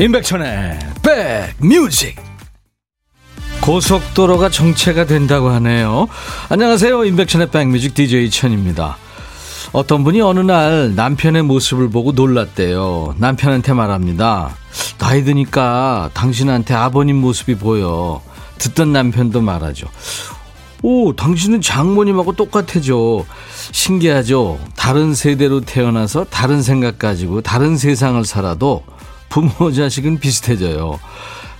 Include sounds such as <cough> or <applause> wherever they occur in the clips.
임백천의 백뮤직. 고속도로가 정체가 된다고 하네요. 안녕하세요. 임백천의 백뮤직 DJ 천입니다. 어떤 분이 어느 날 남편의 모습을 보고 놀랐대요. 남편한테 말합니다. 나이 드니까 당신한테 아버님 모습이 보여. 듣던 남편도 말하죠. 오 당신은 장모님하고 똑같아져. 신기하죠? 다른 세대로 태어나서 다른 생각 가지고 다른 세상을 살아도 부모 <laughs> 자식은 비슷해져요.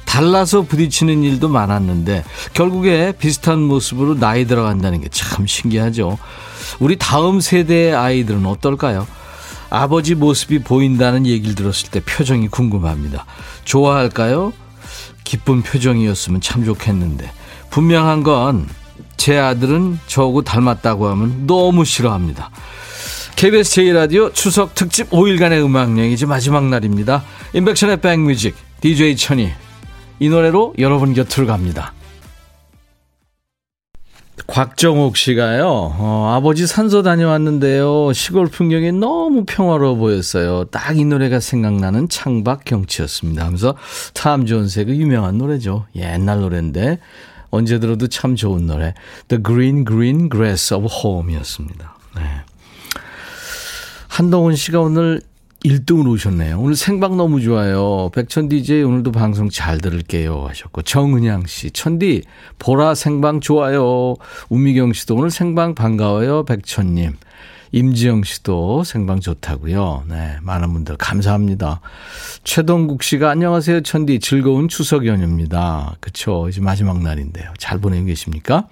달라서 부딪히는 일도 많았는데 결국에 비슷한 모습으로 나이 들어간다는 게 참 신기하죠. 우리 다음 세대의 아이들은 어떨까요? 아버지 모습이 보인다는 얘기를 들었을 때 표정이 궁금합니다. 좋아할까요? 기쁜 표정이었으면 참 좋겠는데 분명한 건 제 아들은 저하고 닮았다고 하면 너무 싫어합니다. KBS 제1라디오 추석 특집 5일간의 음악 여행 이제 마지막 날입니다. 인백션의 백뮤직 DJ 천이 이 노래로 여러분 곁으로 갑니다. 곽정옥 씨가요, 어, 아버지 산소 다녀왔는데요. 시골 풍경이 너무 평화로워 보였어요. 딱 이 노래가 생각나는 창밖 경치였습니다. 하면서 탐 존스의 그 유명한 노래죠. 옛날 노래인데 언제 들어도 참 좋은 노래. The Green Green Grass of Home 이었습니다. 네. 한동훈 씨가 오늘 1등으로 오셨네요. 오늘 생방 너무 좋아요. 백천 DJ 오늘도 방송 잘 들을게요 하셨고 정은양 씨 천디 보라 생방 좋아요. 우미경 씨도 오늘 생방 반가워요. 백천님. 임지영 씨도 생방 좋다고요. 네, 많은 분들 감사합니다. 최동국 씨가 안녕하세요 천디 즐거운 추석 연휴입니다. 그쵸 이제 마지막 날인데요. 잘 보내고 계십니까?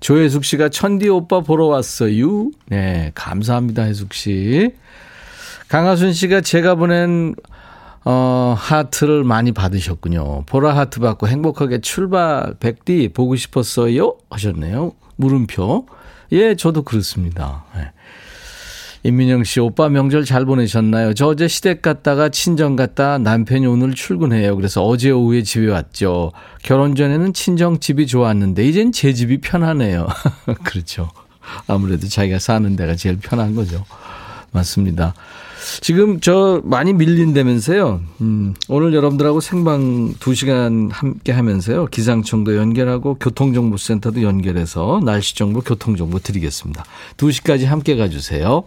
조혜숙 씨가 천디 오빠 보러 왔어요. 네, 감사합니다 혜숙 씨. 강하순 씨가 제가 보낸 어, 하트를 많이 받으셨군요. 보라 하트 받고 행복하게 출발 백디 보고 싶었어요 하셨네요. 물음표. 예, 저도 그렇습니다. 네. 임민영 씨, 오빠 명절 잘 보내셨나요? 저 어제 시댁 갔다가 친정 갔다 남편이 오늘 출근해요. 그래서 어제 오후에 집에 왔죠. 결혼 전에는 친정 집이 좋았는데 이젠 제 집이 편하네요. <laughs> 그렇죠. 아무래도 자기가 사는 데가 제일 편한 거죠. 맞습니다. 지금 저 많이 밀린다면서요. 음, 오늘 여러분들하고 생방 2시간 함께 하면서요. 기상청도 연결하고 교통정보센터도 연결해서 날씨 정보, 교통정보 드리겠습니다. 2시까지 함께 가주세요.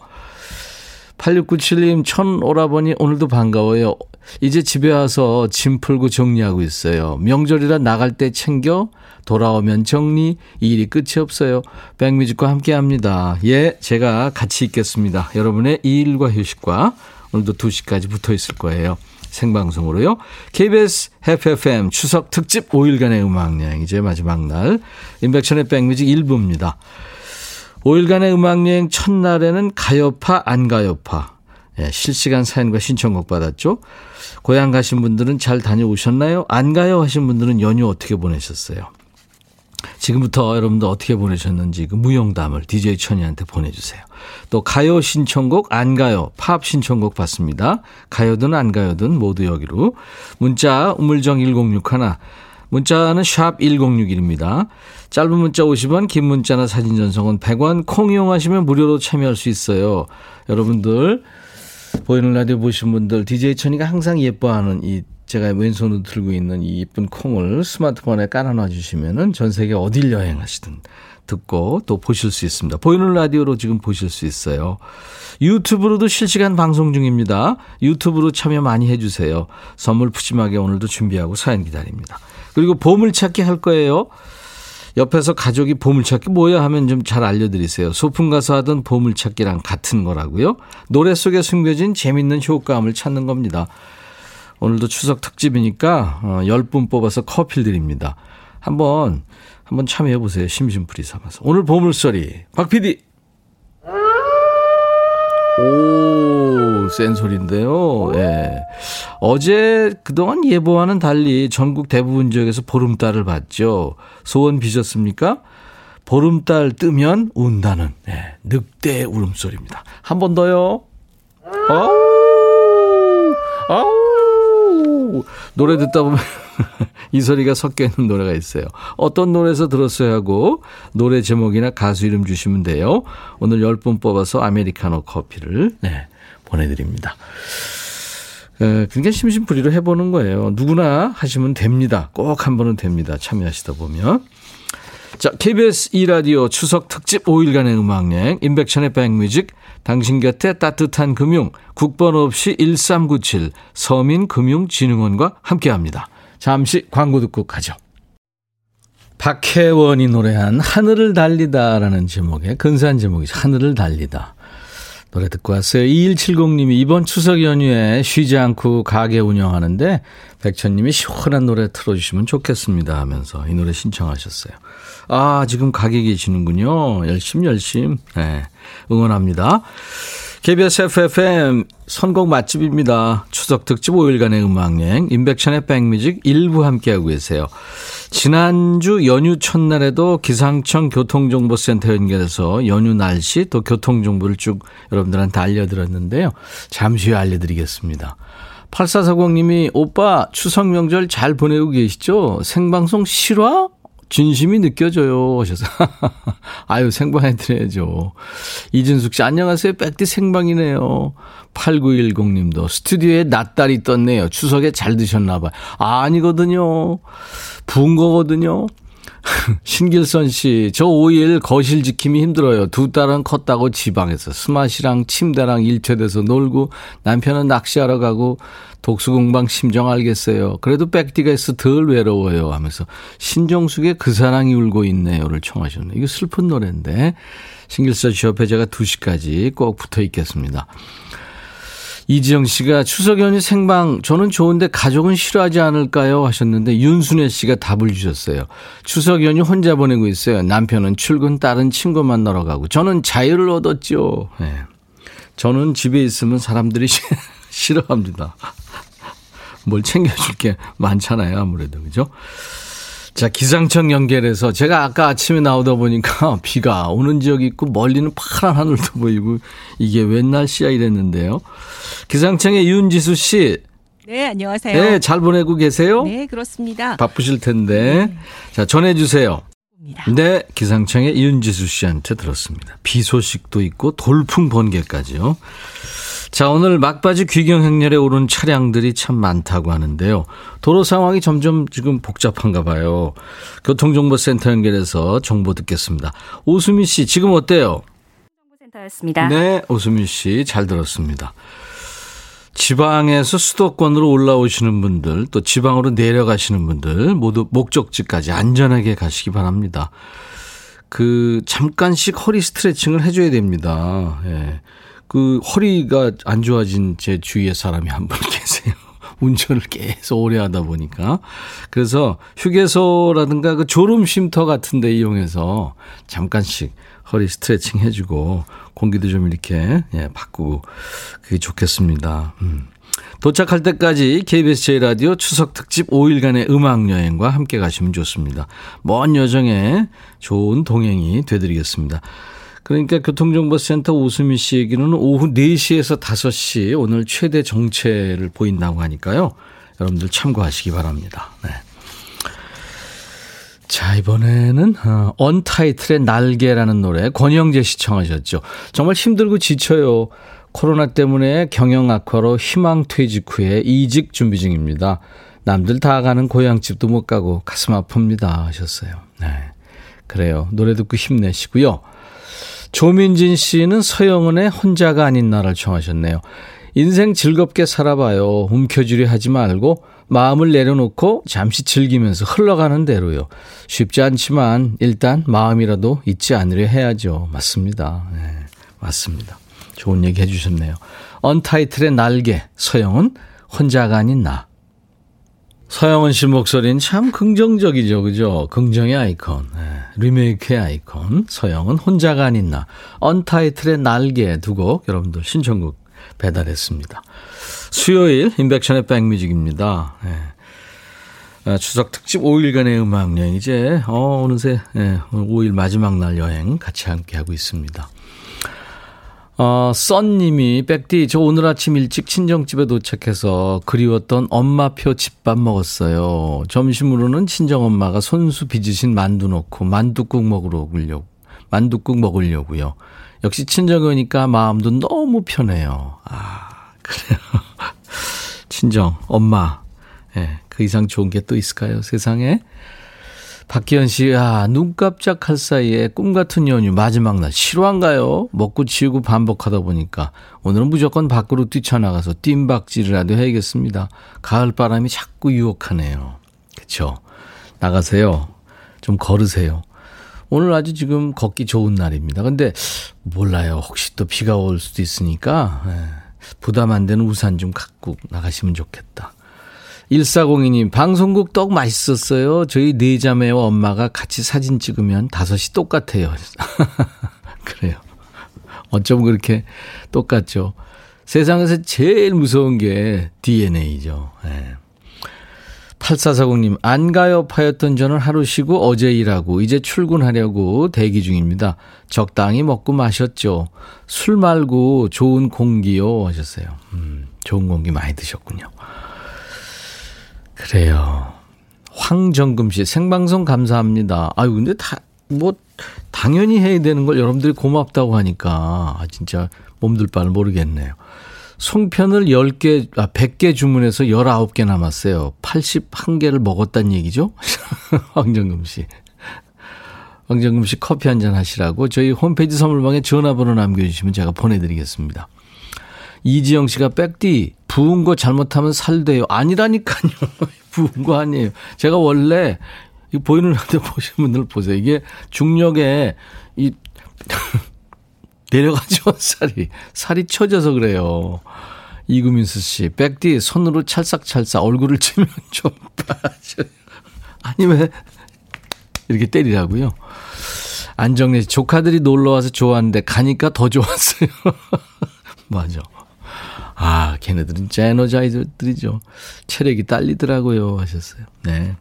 8697님, 천 오라버니 오늘도 반가워요. 이제 집에 와서 짐 풀고 정리하고 있어요. 명절이라 나갈 때 챙겨 돌아오면 정리 일이 끝이 없어요. 백뮤직과 함께 합니다. 예, 제가 같이 있겠습니다. 여러분의 일과 휴식과 오늘도 2시까지 붙어 있을 거예요. 생방송으로요. KBS FFM 추석 특집 5일간의 음악여행 이제 마지막 날 인백션의 백뮤직 1부입니다. 5일간의 음악여행 첫날에는 가요파 안 가요파 예, 실시간 사연과 신청곡 받았죠. 고향 가신 분들은 잘 다녀오셨나요? 안 가요 하신 분들은 연휴 어떻게 보내셨어요? 지금부터 여러분들 어떻게 보내셨는지 그 무용담을 DJ 천이한테 보내주세요. 또 가요 신청곡 안 가요 팝 신청곡 받습니다. 가요든 안 가요든 모두 여기로 문자 우물정 1061 문자는 샵 1061입니다. 짧은 문자 50원 긴 문자나 사진 전송은 100원 콩 이용하시면 무료로 참여할 수 있어요. 여러분들 보이는 라디오 보신 분들 DJ 천이가 항상 예뻐하는 이 제가 왼손으로 들고 있는 이 이쁜 콩을 스마트폰에 깔아놔 주시면은 전 세계 어딜 여행하시든 듣고 또 보실 수 있습니다. 보이는 라디오로 지금 보실 수 있어요. 유튜브로도 실시간 방송 중입니다. 유튜브로 참여 많이 해주세요. 선물 푸짐하게 오늘도 준비하고 사연 기다립니다. 그리고 보물찾기 할 거예요. 옆에서 가족이 보물찾기 뭐야 하면 좀 잘 알려드리세요. 소풍 가서 하던 보물찾기랑 같은 거라고요. 노래 속에 숨겨진 재밌는 효과음을 찾는 겁니다. 오늘도 추석 특집이니까 10분 어, 뽑아서 커피 드립니다. 한번 한번 참여해 보세요. 심심풀이 삼아서. 오늘 보물소리 박 PD. 오, 센 소리인데요. 예. 어제 그동안 예보와는 달리 전국 대부분 지역에서 보름달을 봤죠. 소원 비셨습니까? 보름달 뜨면 운다는 예, 늑대 울음소리입니다. 한 번 더요. 아우, 아우. 노래 듣다 보면 <laughs> 이 소리가 섞여 있는 노래가 있어요. 어떤 노래에서 들었어야 하고 노래 제목이나 가수 이름 주시면 돼요. 오늘 10분 뽑아서 아메리카노 커피를 네, 보내드립니다. 그러니까 심심풀이로 해보는 거예요. 누구나 하시면 됩니다. 꼭 한 번은 됩니다. 참여하시다 보면. 자, KBS 2라디오 추석 특집 5일간의 음악여행, 인백션의 백뮤직, 당신 곁에 따뜻한 금융, 국번 없이 1397, 서민금융진흥원과 함께 합니다. 잠시 광고 듣고 가죠. 박혜원이 노래한 하늘을 달리다라는 제목의 근사한 제목이죠. 하늘을 달리다. 노래 듣고 왔어요. 2170님이 이번 추석 연휴에 쉬지 않고 가게 운영하는데 백천님이 시원한 노래 틀어주시면 좋겠습니다 하면서 이 노래 신청하셨어요. 아, 지금 가게 계시는군요. 열심, 열심. 네, 응원합니다. KBS FFM 선곡 맛집입니다. 추석 특집 5일간의 음악여행, 인백션의 백뮤직 일부 함께하고 계세요. 지난주 연휴 첫날에도 기상청 교통정보센터 연결해서 연휴 날씨 또 교통정보를 쭉 여러분들한테 알려드렸는데요. 잠시 후에 알려드리겠습니다. 8440님이 오빠 추석 명절 잘 보내고 계시죠? 생방송 실화? 진심이 느껴져요. 하셔서. <laughs> 아유, 생방해드려야죠. 이진숙 씨, 안녕하세요. 백디 생방이네요. 8910님도 스튜디오에 낫다리 떴네요. 추석에 잘 드셨나봐요. 아, 아니거든요. 부은 거거든요. <laughs> 신길선 씨, 저 5일 거실 지킴이 힘들어요. 두 딸은 컸다고 지방에서 스마시랑 침대랑 일체돼서 놀고 남편은 낚시하러 가고 독수공방 심정 알겠어요. 그래도 백디가 있어 덜 외로워요 하면서 신정숙의 그 사랑이 울고 있네요를 청하셨네요. 이거 슬픈 노래인데 신길선 씨 옆에 제가 2시까지 꼭 붙어 있겠습니다. 이지영 씨가 추석 연휴 생방 저는 좋은데 가족은 싫어하지 않을까요? 하셨는데 윤순애 씨가 답을 주셨어요. 추석 연휴 혼자 보내고 있어요. 남편은 출근 딸은 친구 만나러 가고 저는 자유를 얻었죠. 네. 저는 집에 있으면 사람들이 <laughs> 싫어합니다. 뭘 챙겨줄 게 많잖아요. 아무래도 그죠? 자, 기상청 연결해서 제가 아까 아침에 나오다 보니까 <laughs> 비가 오는 지역이 있고 멀리는 파란 하늘도 보이고 이게 웬 날씨야 이랬는데요. 기상청의 윤지수 씨. 네, 안녕하세요. 네, 잘 보내고 계세요? 네, 그렇습니다. 바쁘실 텐데. 네. 자, 전해주세요. 네, 기상청의 윤지수 씨한테 들었습니다. 비 소식도 있고 돌풍 번개까지요. 자, 오늘 막바지 귀경 행렬에 오른 차량들이 참 많다고 하는데요. 도로 상황이 점점 지금 복잡한가 봐요. 교통정보센터 연결해서 정보 듣겠습니다. 오수미 씨, 지금 어때요? 정보센터였습니다. 네, 오수미 씨, 잘 들었습니다. 지방에서 수도권으로 올라오시는 분들, 또 지방으로 내려가시는 분들, 모두 목적지까지 안전하게 가시기 바랍니다. 그, 잠깐씩 허리 스트레칭을 해줘야 됩니다. 예. 그 허리가 안 좋아진 제 주위에 사람이 한 분 <laughs> 계세요. 운전을 계속 오래 하다 보니까. 그래서 휴게소라든가 그 졸음 쉼터 같은 데 이용해서 잠깐씩 허리 스트레칭 해주고 공기도 좀 이렇게 예, 바꾸고 그게 좋겠습니다. 음. 도착할 때까지 KBS 제1라디오 추석 특집 5일간의 음악여행과 함께 가시면 좋습니다. 먼 여정에 좋은 동행이 되드리겠습니다. 그러니까 교통정보센터 오수미 씨 얘기는 오후 4시에서 5시 오늘 최대 정체를 보인다고 하니까요. 여러분들 참고하시기 바랍니다. 네. 자, 이번에는 어, 언타이틀의 날개라는 노래 권영재 시 청하셨죠. 정말 힘들고 지쳐요. 코로나 때문에 경영 악화로 희망 퇴직 후에 이직 준비 중입니다. 남들 다 가는 고향집도 못 가고 가슴 아픕니다 하셨어요. 네. 그래요. 노래 듣고 힘내시고요. 조민진 씨는 서영은의 혼자가 아닌 나를 청하셨네요. 인생 즐겁게 살아봐요. 움켜쥐려 하지 말고 마음을 내려놓고 잠시 즐기면서 흘러가는 대로요. 쉽지 않지만 일단 마음이라도 잊지 않으려 해야죠. 맞습니다. 네, 맞습니다. 좋은 얘기 해주셨네요. 언타이틀의 날개, 서영은 혼자가 아닌 나. 서영은 씨 목소리는 참 긍정적이죠. 그죠? 긍정의 아이콘. 네. 리메이크의 아이콘. 서영은 혼자가 아닌 나. 언타이틀의 날개 두 곡 여러분들 신청곡 배달했습니다. 수요일 인백션의 백뮤직입니다. 네. 추석 특집 5일간의 음악 여행 이제 어 어느새 네, 5일 마지막 날 여행 같이 함께 하고 있습니다. 어, 썬님이, 백디, 저 오늘 아침 일찍 친정집에 도착해서 그리웠던 엄마표 집밥 먹었어요. 점심으로는 친정엄마가 손수 빚으신 만두 넣고 만두국 먹으러 오려고, 만두국 먹으려고요. 역시 친정에 오니까 마음도 너무 편해요. 아, 그래요. <laughs> 친정, 엄마. 예, 그 이상 좋은 게 또 있을까요, 세상에? 박기현 씨, 아, 눈 깜짝할 사이에 꿈 같은 연휴 마지막 날 실화인가요? 먹고 치우고 반복하다 보니까 오늘은 무조건 밖으로 뛰쳐나가서 뜀박질이라도 해야겠습니다. 가을 바람이 자꾸 유혹하네요. 그쵸? 나가세요. 좀 걸으세요. 오늘 아주 지금 걷기 좋은 날입니다. 근데 몰라요. 혹시 또 비가 올 수도 있으니까 예, 부담 안 되는 우산 좀 갖고 나가시면 좋겠다. 1402님, 방송국 떡 맛있었어요. 저희 네 자매와 엄마가 같이 사진 찍으면 다섯이 똑같아요. <laughs> 그래요. 어쩜 그렇게 똑같죠. 세상에서 제일 무서운 게 DNA죠. 네. 8440님, 안 가요 파였던 저는 하루 쉬고 어제 일하고 이제 출근하려고 대기 중입니다. 적당히 먹고 마셨죠. 술 말고 좋은 공기요 하셨어요. 음, 좋은 공기 많이 드셨군요. 그래요. 황정금 씨, 생방송 감사합니다. 아유, 근데 다, 뭐, 당연히 해야 되는 걸 여러분들이 고맙다고 하니까, 아, 진짜 몸둘 바를 모르겠네요. 송편을 10개, 아, 100개 주문해서 19개 남았어요. 81개를 먹었단 얘기죠? <laughs> 황정금 씨. 황정금 씨 커피 한 잔 하시라고 저희 홈페이지 선물방에 전화번호 남겨주시면 제가 보내드리겠습니다. 이지영 씨가 백디 부은 거 잘못하면 살돼요. 아니라니까요. <laughs> 부은 거 아니에요. 제가 원래 이 보이는 라디오 <laughs> 보시는 분들 보세요. 이게 중력에 이 <laughs> 내려가죠 살이 살이 쳐져서 그래요. 이구민수 씨, 백디 손으로 찰싹찰싹 얼굴을 치면 좀 빠져요. 아니 왜 이렇게 때리라고요? 안정래 씨, 조카들이 놀러 와서 좋았는데 가니까 더 좋았어요. 맞아. 아, 걔네들은 진짜 에너자이저들이죠. 체력이 딸리더라고요. 하셨어요. 네.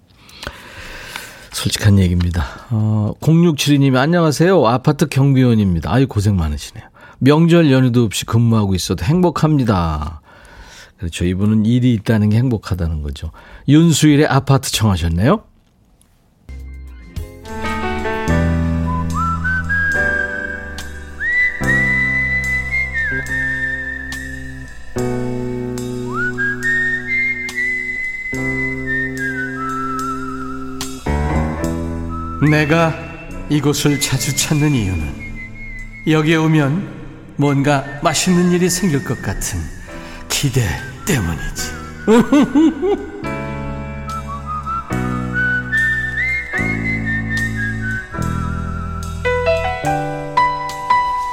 솔직한 얘기입니다. 어, 0672님이 안녕하세요. 아파트 경비원입니다. 아유, 고생 많으시네요. 명절 연휴도 없이 근무하고 있어도 행복합니다. 그렇죠. 이분은 일이 있다는 게 행복하다는 거죠. 윤수일의 아파트 청하셨네요. 내가 이곳을 자주 찾는 이유는 여기에 오면 뭔가 맛있는 일이 생길 것 같은 기대 때문이지. <laughs>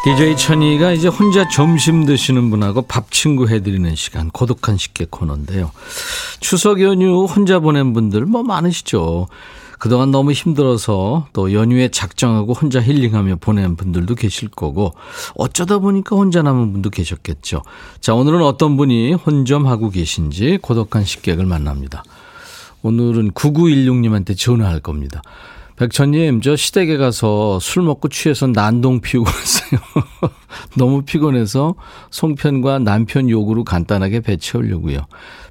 DJ 천이가 이제 혼자 점심 드시는 분하고 밥 친구 해드리는 시간 고독한 식객 코너인데요. 추석 연휴 혼자 보낸 분들 뭐 많으시죠. 그동안 너무 힘들어서 또 연휴에 작정하고 혼자 힐링하며 보낸 분들도 계실 거고 어쩌다 보니까 혼자 남은 분도 계셨겠죠. 자, 오늘은 어떤 분이 혼점하고 계신지 고독한 식객을 만납니다. 오늘은 9916님한테 전화할 겁니다. 백천님, 저 시댁에 가서 술 먹고 취해서 난동 피우고 왔어요. <laughs> 너무 피곤해서 송편과 남편 욕으로 간단하게 배 채우려고요.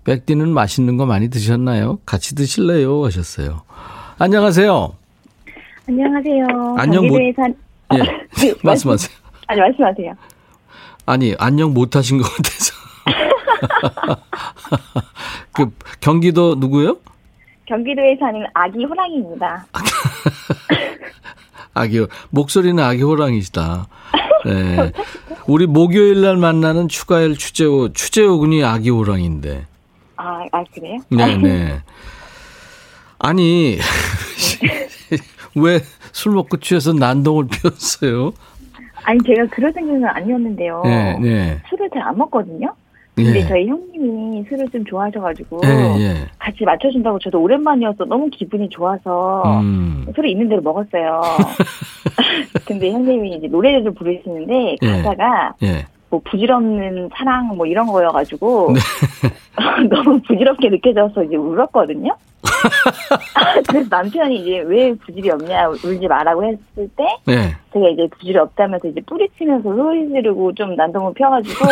백디는 맛있는 거 많이 드셨나요? 같이 드실래요? 하셨어요. 안녕하세요. 안녕하세요. 안녕 못. 산... 예, <laughs> 네, 말씀하세요. 아니 말씀하세요. 아니 안녕 못하신 것 같아서. <laughs> 그 경기도 누구요? 경기도에 사는 아기 호랑이입니다. <laughs> 아기 목소리는 아기 호랑이시다. 네. 우리 목요일 날 만나는 추가열 추재호 추재호 군이 아기 호랑인데. 아, 아 그래요? 네, 네. 아니 <laughs> 왜 술 먹고 취해서 난동을 피웠어요? 아니 제가 그럴 생각은 아니었는데요. 네, 네. 술을 잘 안 먹거든요. 근데 예. 저희 형님이 술을 좀 좋아하셔가지고 예, 예. 같이 맞춰준다고 저도 오랜만이어서 너무 기분이 좋아서 음. 술을 있는 대로 먹었어요. <laughs> <laughs> 근데 형님이 이제 노래를 부르시는데 예. 가사가 예. 뭐 부질없는 사랑 뭐 이런 거여가지고 <laughs> 네. <laughs> 너무 부질없게 느껴져서 이제 울었거든요. <laughs> 그래서 남편이 이제 왜 부질이 없냐 울지 마라고 했을 때 네. 제가 이제 부질이 없다면서 이제 뿌리치면서 소리 지르고 좀 난동을 펴가지고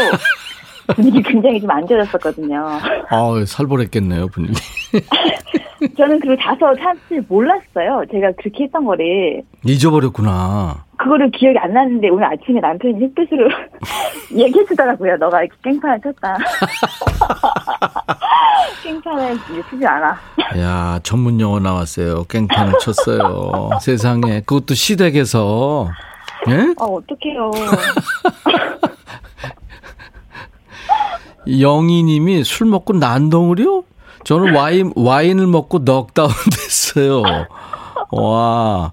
분위기 굉장히 좀 안 좋았었거든요. 아, 살벌했겠네요, 분위기. <laughs> 저는 그리고 자서 사실 몰랐어요. 제가 그렇게 했던 거를. 잊어버렸구나. 그거를 기억이 안 나는데 오늘 아침에 남편이 햇빛으로 <laughs> 얘기해주더라고요. 너가 이렇게 깽판을 쳤다. <laughs> 깽판을 쓰지 않아. 야, 전문 용어 나왔어요. 깽판을 쳤어요. 세상에. 그것도 시댁에서. 예? 아, 어떡해요. 영희님이 술 먹고 난동을요? 저는 와인, 와인을 먹고 넉다운 됐어요. 와.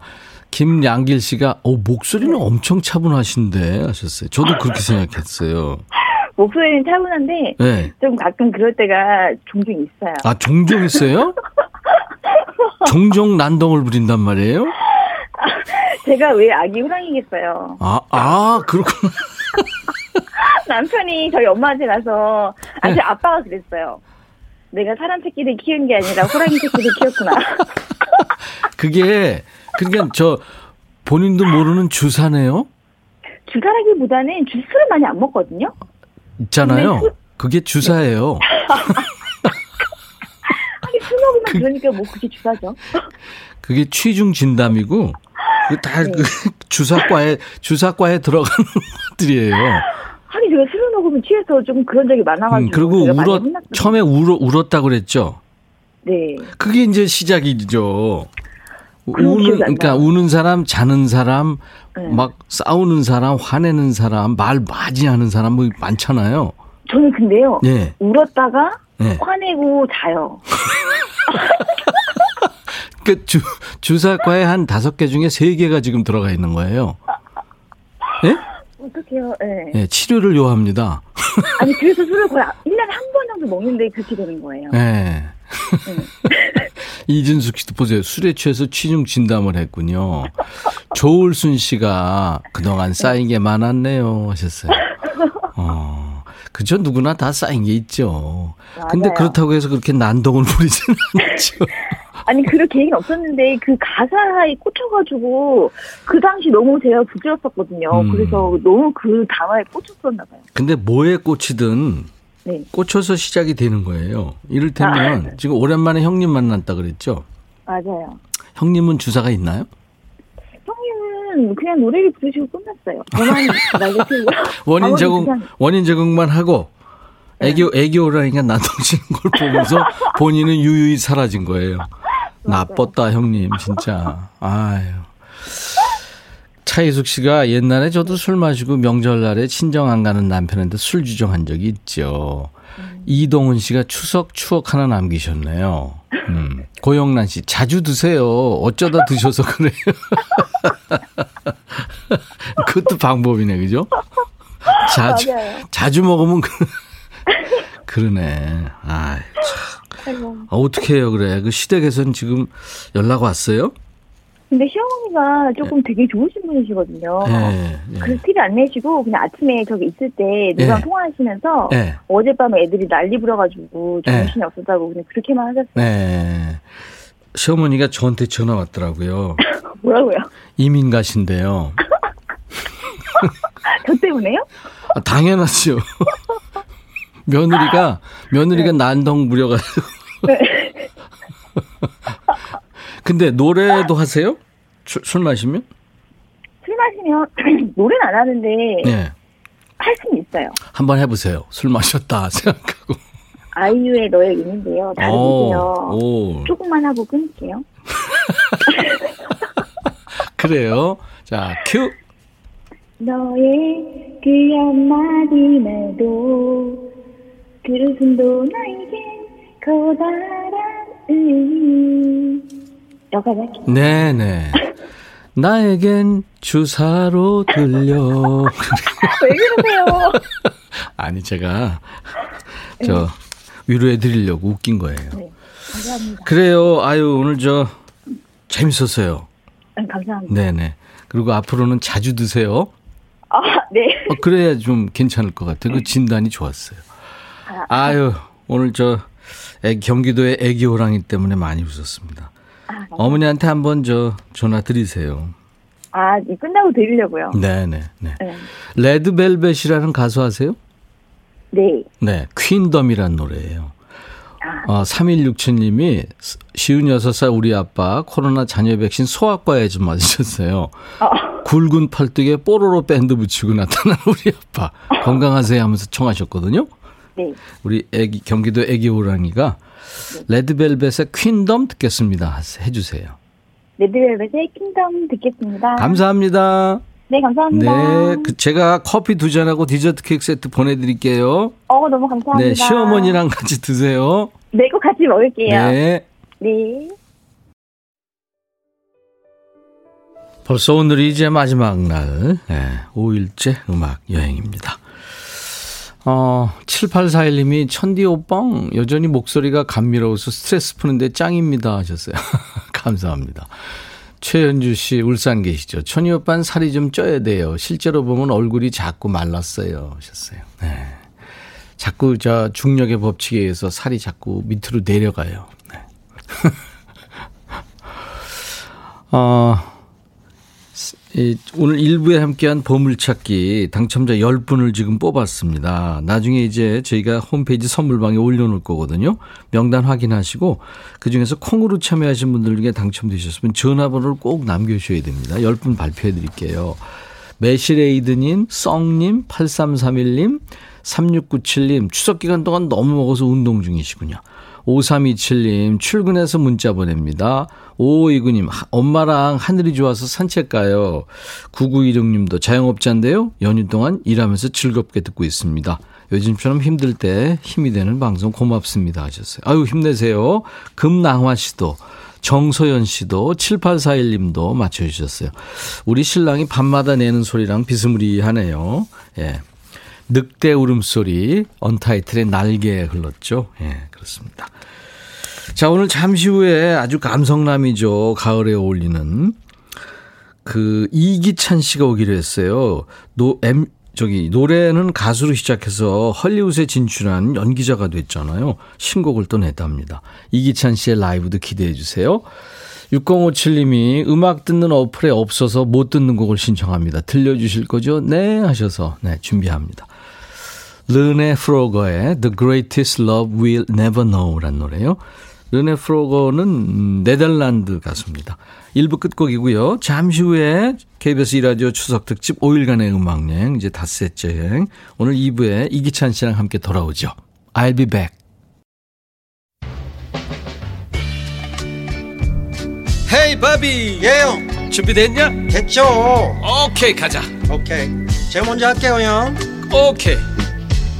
김양길 씨가, 어, 목소리는 엄청 차분하신데 하셨어요. 저도 그렇게 생각했어요. 목소리는 차분한데, 네. 좀 가끔 그럴 때가 종종 있어요. 아, 종종 있어요? 종종 난동을 부린단 말이에요? <laughs> 제가 왜 아기 호랑이겠어요. 아, 아, 그렇구나. <laughs> 남편이 저희 엄마한테 가서, 아, 제 네. 아빠가 그랬어요. 내가 사람 새끼를 키운 게 아니라 호랑이 새끼를 키웠구나. <laughs> 그게, 그러니까 저, 본인도 모르는 주사네요? 주사라기보다는 주스를 많이 안 먹거든요? 있잖아요. 수... 그게 주사예요. <laughs> 하긴 술 먹으면 그, 그러니까 뭐 그게 주사죠. <laughs> 그게 취중 진담이고, 다그 네. 주사과에, 주사과에 들어가는 것들이에요. 하긴 제가 술을 먹으면 취해서 좀 그런 적이 많아가지고. 음, 그리고 울었, 처음에 울어, 울었다 그랬죠? 네. 그게 이제 시작이죠. 우는, 그러니까 우는 사람, 자는 사람, 네. 막 싸우는 사람, 화내는 사람, 말 많이 하는 사람 뭐 많잖아요. 저는 근데요. 네. 울었다가 네. 화내고 자요. <laughs> 그 주, 주사과에 한 다섯 개 중에 세 개가 지금 들어가 있는 거예요. 예? 어떡해요, 예. 네. 치료를 요합니다. 아니, 그래서 술을 거의 1년에 한 번 정도 먹는데 그렇게 되는 거예요. <laughs> 네. 이진숙 씨도 보세요. 술에 취해서 취중 진담을 했군요. 조울순 씨가 그동안 쌓인 게 많았네요. 하셨어요. 어. 그죠? 누구나 다 쌓인 게 있죠. 맞아요. 근데 그렇다고 해서 그렇게 난동을 부리지는 않죠. 아니 그럴 계획은 없었는데 그 가사에 꽂혀가지고 그 당시 너무 제가 부끄럽었거든요. 음. 그래서 너무 그 단어에 꽂혔었나 봐요. 근데 뭐에 꽂히든 네. 꽂혀서 시작이 되는 거예요. 이를테면 아. 지금 오랜만에 형님 만났다 그랬죠? 맞아요. 형님은 주사가 있나요? 형님은 그냥 노래를 부르시고 끝났어요. 저만 <laughs> 원인 제공 원인 제공만 하고 네. 애교 애교라니까 나동치는 걸 보면서 <laughs> 본인은 유유히 사라진 거예요. 나빴다 형님 진짜. 아유. 차이숙 씨가 옛날에 저도 술 마시고 명절날에 친정 안 가는 남편한테 술 주정한 적이 있죠. 음. 이동훈 씨가 추석 추억 하나 남기셨네요. 음. 고영란 씨, 자주 드세요. 어쩌다 드셔서 그래요. <laughs> 그것도 방법이네, 그죠? 자주, 맞아요. 자주 먹으면 그, 그러네. 아이, 참. 아, 어떻게 해요, 그래. 그 시댁에서는 지금 연락 왔어요? 근데 시어머니가 조금 네. 되게 좋으신 분이시거든요. 네, 네. 그래서 티를 안 내시고 그냥 아침에 저기 있을 때 누구랑 네. 통화하시면서 네. 어젯밤에 애들이 난리 부려가지고 네. 정신이 없었다고 그냥 그렇게만 하셨어요. 네. 시어머니가 저한테 전화 왔더라고요. <laughs> 뭐라고요? 이민 가신대요. <laughs> 저 때문에요? 아, 당연하죠. <laughs> 며느리가 며느리가 난동 부려가지고. 네. <laughs> 근데 노래도 하세요? 술, 술 마시면? 술 마시면 <clears throat> 노래는 안 하는데 네. 할 수는 있어요. 한번 해보세요. 술 마셨다 <laughs> 생각하고. 아이유의 너의 있는데요. 다르세요. 조금만 하고 끊을게요. <laughs> 그래요. 자, 큐. 너의 그 한마디 말도 그 웃음도 나에겐 커다란 의미 여기까지 네네. 나에겐 주사로 들려. <laughs> 왜 그러세요? <laughs> 아니, 제가, 저, 위로해 드리려고 웃긴 거예요. 네. 감사합니다. 그래요. 아유, 오늘 저, 재밌었어요. 네, 감사합니다. 네네. 그리고 앞으로는 자주 드세요. 아, 네. 어, 그래야 좀 괜찮을 것 같아요. 그 진단이 좋았어요. 아, 아유, 오늘 저, 애, 경기도의 애기 호랑이 때문에 많이 웃었습니다. 아, 어머니한테 한번 저 전화 드리세요. 아, 끝나고 드리려고요. 네네. 네. 네. 레드벨벳이라는 가수 아세요? 네. 네. 퀸덤이라는 노래예요. 아. 어, 3167님이 쉬운 6살 우리 아빠 코로나 잔여 백신 소아과에 좀 맞으셨어요. 어. 굵은 팔뚝에 뽀로로 밴드 붙이고 나타난 우리 아빠. 건강하세요 하면서 청하셨거든요. 네. 우리 애기, 경기도 애기 호랑이가 네. 레드벨벳의 퀸덤 듣겠습니다. 해주세요. 레드벨벳의 퀸덤 듣겠습니다. 감사합니다. 네, 감사합니다. 네, 그 제가 커피 두 잔하고 디저트 케이크 세트 보내드릴게요. 어, 너무 감사합니다. 네, 시어머니랑 같이 드세요. 네, 꼭 같이 먹을게요. 네. 네. 벌써 오늘이 이제 마지막 날, 네, 5일째 음악 여행입니다. 어, 7841님이 천디 오빵 여전히 목소리가 감미로워서 스트레스 푸는데 짱입니다 하셨어요. <laughs> 감사합니다. 최현주 씨 울산 계시죠. 천희 오빠는 살이 좀 쪄야 돼요. 실제로 보면 얼굴이 자꾸 말랐어요. 하셨어요. 네. 자꾸 저 중력의 법칙에 의해서 살이 자꾸 밑으로 내려가요. 네. <laughs> 어, 오늘 일부에 함께한 보물찾기 당첨자 10분을 지금 뽑았습니다. 나중에 이제 저희가 홈페이지 선물방에 올려놓을 거거든요. 명단 확인하시고 그중에서 콩으로 참여하신 분들 중에 당첨되셨으면 전화번호를 꼭 남겨주셔야 됩니다. 10분 발표해 드릴게요. 매실에이드님, 썽님, 8331님, 3697님, 추석 기간 동안 너무 먹어서 운동 중이시군요. 5327님, 출근해서 문자 보냅니다. 5529님, 엄마랑 하늘이 좋아서 산책 가요. 9916님도 자영업자인데요. 연휴 동안 일하면서 즐겁게 듣고 있습니다. 요즘처럼 힘들 때 힘이 되는 방송 고맙습니다 하셨어요. 아유, 힘내세요. 금낭화 씨도, 정소연 씨도, 7841님도 맞춰주셨어요. 우리 신랑이 밤마다 내는 소리랑 비스무리하네요. 예. 늑대 울음소리, 언타이틀의 날개에 흘렀죠. 예, 그렇습니다. 자, 오늘 잠시 후에 아주 감성남이죠. 가을에 어울리는 그 이기찬 씨가 오기로 했어요. 노, M, 저기, 노래는 가수로 시작해서 헐리우드에 진출한 연기자가 됐잖아요. 신곡을 또 냈답니다. 이기찬 씨의 라이브도 기대해 주세요. 6057님이 음악 듣는 어플에 없어서 못 듣는 곡을 신청합니다. 들려주실 거죠? 네, 하셔서, 네, 준비합니다. 르네 프로거의 The Greatest Love We'll Never Know라는 노래요. 르네 프로거는 네덜란드 가수입니다. 1부 끝곡이고요. 잠시 후에 KBS 이라디오 추석 특집 5일간의 음악여행 이제 닷새째 여행. 오늘 2부에 이기찬 씨랑 함께 돌아오죠. I'll be back. 헤이 바비 예영 준비됐냐? 됐죠 오케이 가자 오케이 제가 먼저 할게요 형 오케이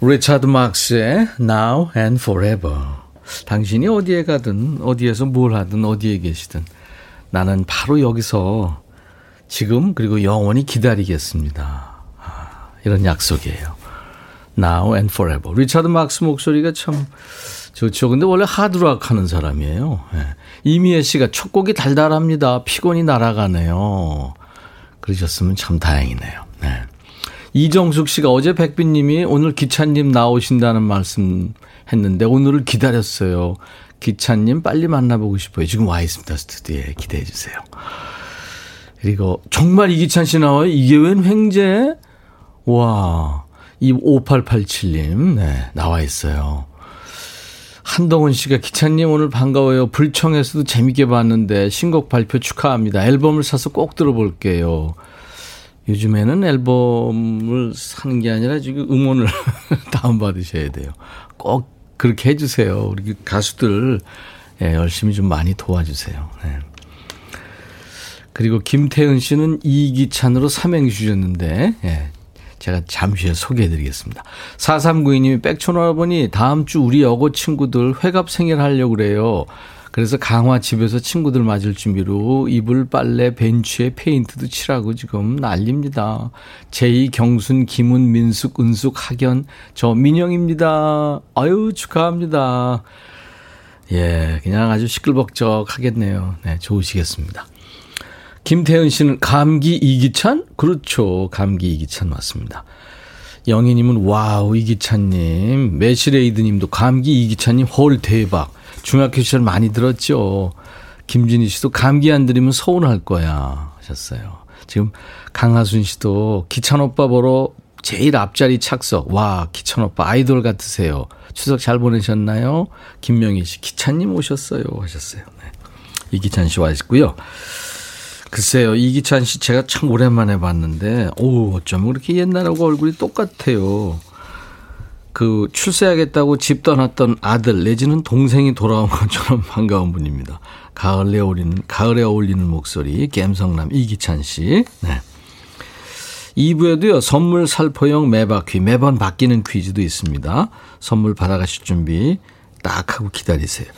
리차드 막스의 Now and Forever. 당신이 어디에 가든, 어디에서 뭘 하든, 어디에 계시든, 나는 바로 여기서 지금 그리고 영원히 기다리겠습니다. 아, 이런 약속이에요. Now and Forever. 리차드 막스 목소리가 참 좋죠. 근데 원래 하드락 하는 사람이에요. 네. 이미애 씨가 첫 곡이 달달합니다. 피곤이 날아가네요. 그러셨으면 참 다행이네요. 네. 이정숙 씨가 어제 백빈님이 오늘 기차님 나오신다는 말씀 했는데 오늘을 기다렸어요. 기차님 빨리 만나보고 싶어요. 지금 와 있습니다. 스튜디오에 기대해 주세요. 그리고 정말 이기찬 씨 나와요? 이게 웬 횡재? 와, 이 5887님, 네, 나와 있어요. 한동훈 씨가 기차님 오늘 반가워요. 불청에서도 재밌게 봤는데 신곡 발표 축하합니다. 앨범을 사서 꼭 들어볼게요. 요즘에는 앨범을 사는 게 아니라 지금 음원을 <laughs> 다운받으셔야 돼요. 꼭 그렇게 해주세요. 우리 가수들 예, 열심히 좀 많이 도와주세요. 네. 그리고 김태은 씨는 이기찬으로 삼행시 주셨는데, 예, 제가 잠시 후에 소개해 드리겠습니다. 4392님이 백촌 할아버니 다음 주 우리 여고 친구들 회갑 생일 하려고 그래요. 그래서 강화 집에서 친구들 맞을 준비로 이불, 빨래, 벤치에 페인트도 칠하고 지금 난립니다. 제이, 경순, 김은, 민숙, 은숙, 학연, 저 민영입니다. 아유, 축하합니다. 예, 그냥 아주 시끌벅적 하겠네요. 네, 좋으시겠습니다. 김태은 씨는 감기 이기찬? 그렇죠. 감기 이기찬 맞습니다. 영희님은 wow 이기찬님, 매실레이드님도 감기 이기찬님 헐 대박. 중학교 시절 많이 들었죠. 김진희 씨도 감기 안 들이면 서운할 거야 하셨어요. 지금 강하순 씨도 기찬 오빠 보러 제일 앞자리 착석. 와 기찬 오빠 아이돌 같으세요. 추석 잘 보내셨나요? 김명희 씨 기찬님 오셨어요 하셨어요. 네. 이기찬 씨 와 있고요. 글쎄요, 이기찬 씨 제가 참 오랜만에 봤는데, 오, 어쩜 그렇게 옛날하고 얼굴이 똑같아요. 그 출세하겠다고 집 떠났던 아들 내지는 동생이 돌아온 것처럼 <laughs> 반가운 분입니다. 가을에 어울리는, 가을에 어울리는 목소리, 갬성남 이기찬 씨. 네. 2부에도요, 선물 살포형 매바퀴, 매번 바뀌는 퀴즈도 있습니다. 선물 받아가실 준비 딱 하고 기다리세요.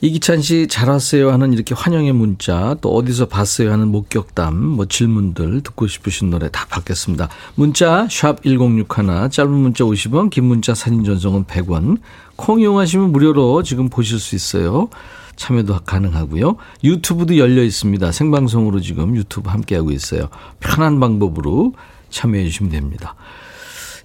이기찬 씨 잘 왔어요 하는 이렇게 환영의 문자 또 어디서 봤어요 하는 목격담 뭐 질문들 듣고 싶으신 노래 다 받겠습니다. 문자 샵 1061 짧은 문자 50원 긴 문자 사진 전송은 100원 콩 이용하시면 무료로 지금 보실 수 있어요. 참여도 가능하고요. 유튜브도 열려 있습니다. 생방송으로 지금 유튜브 함께하고 있어요. 편한 방법으로 참여해 주시면 됩니다.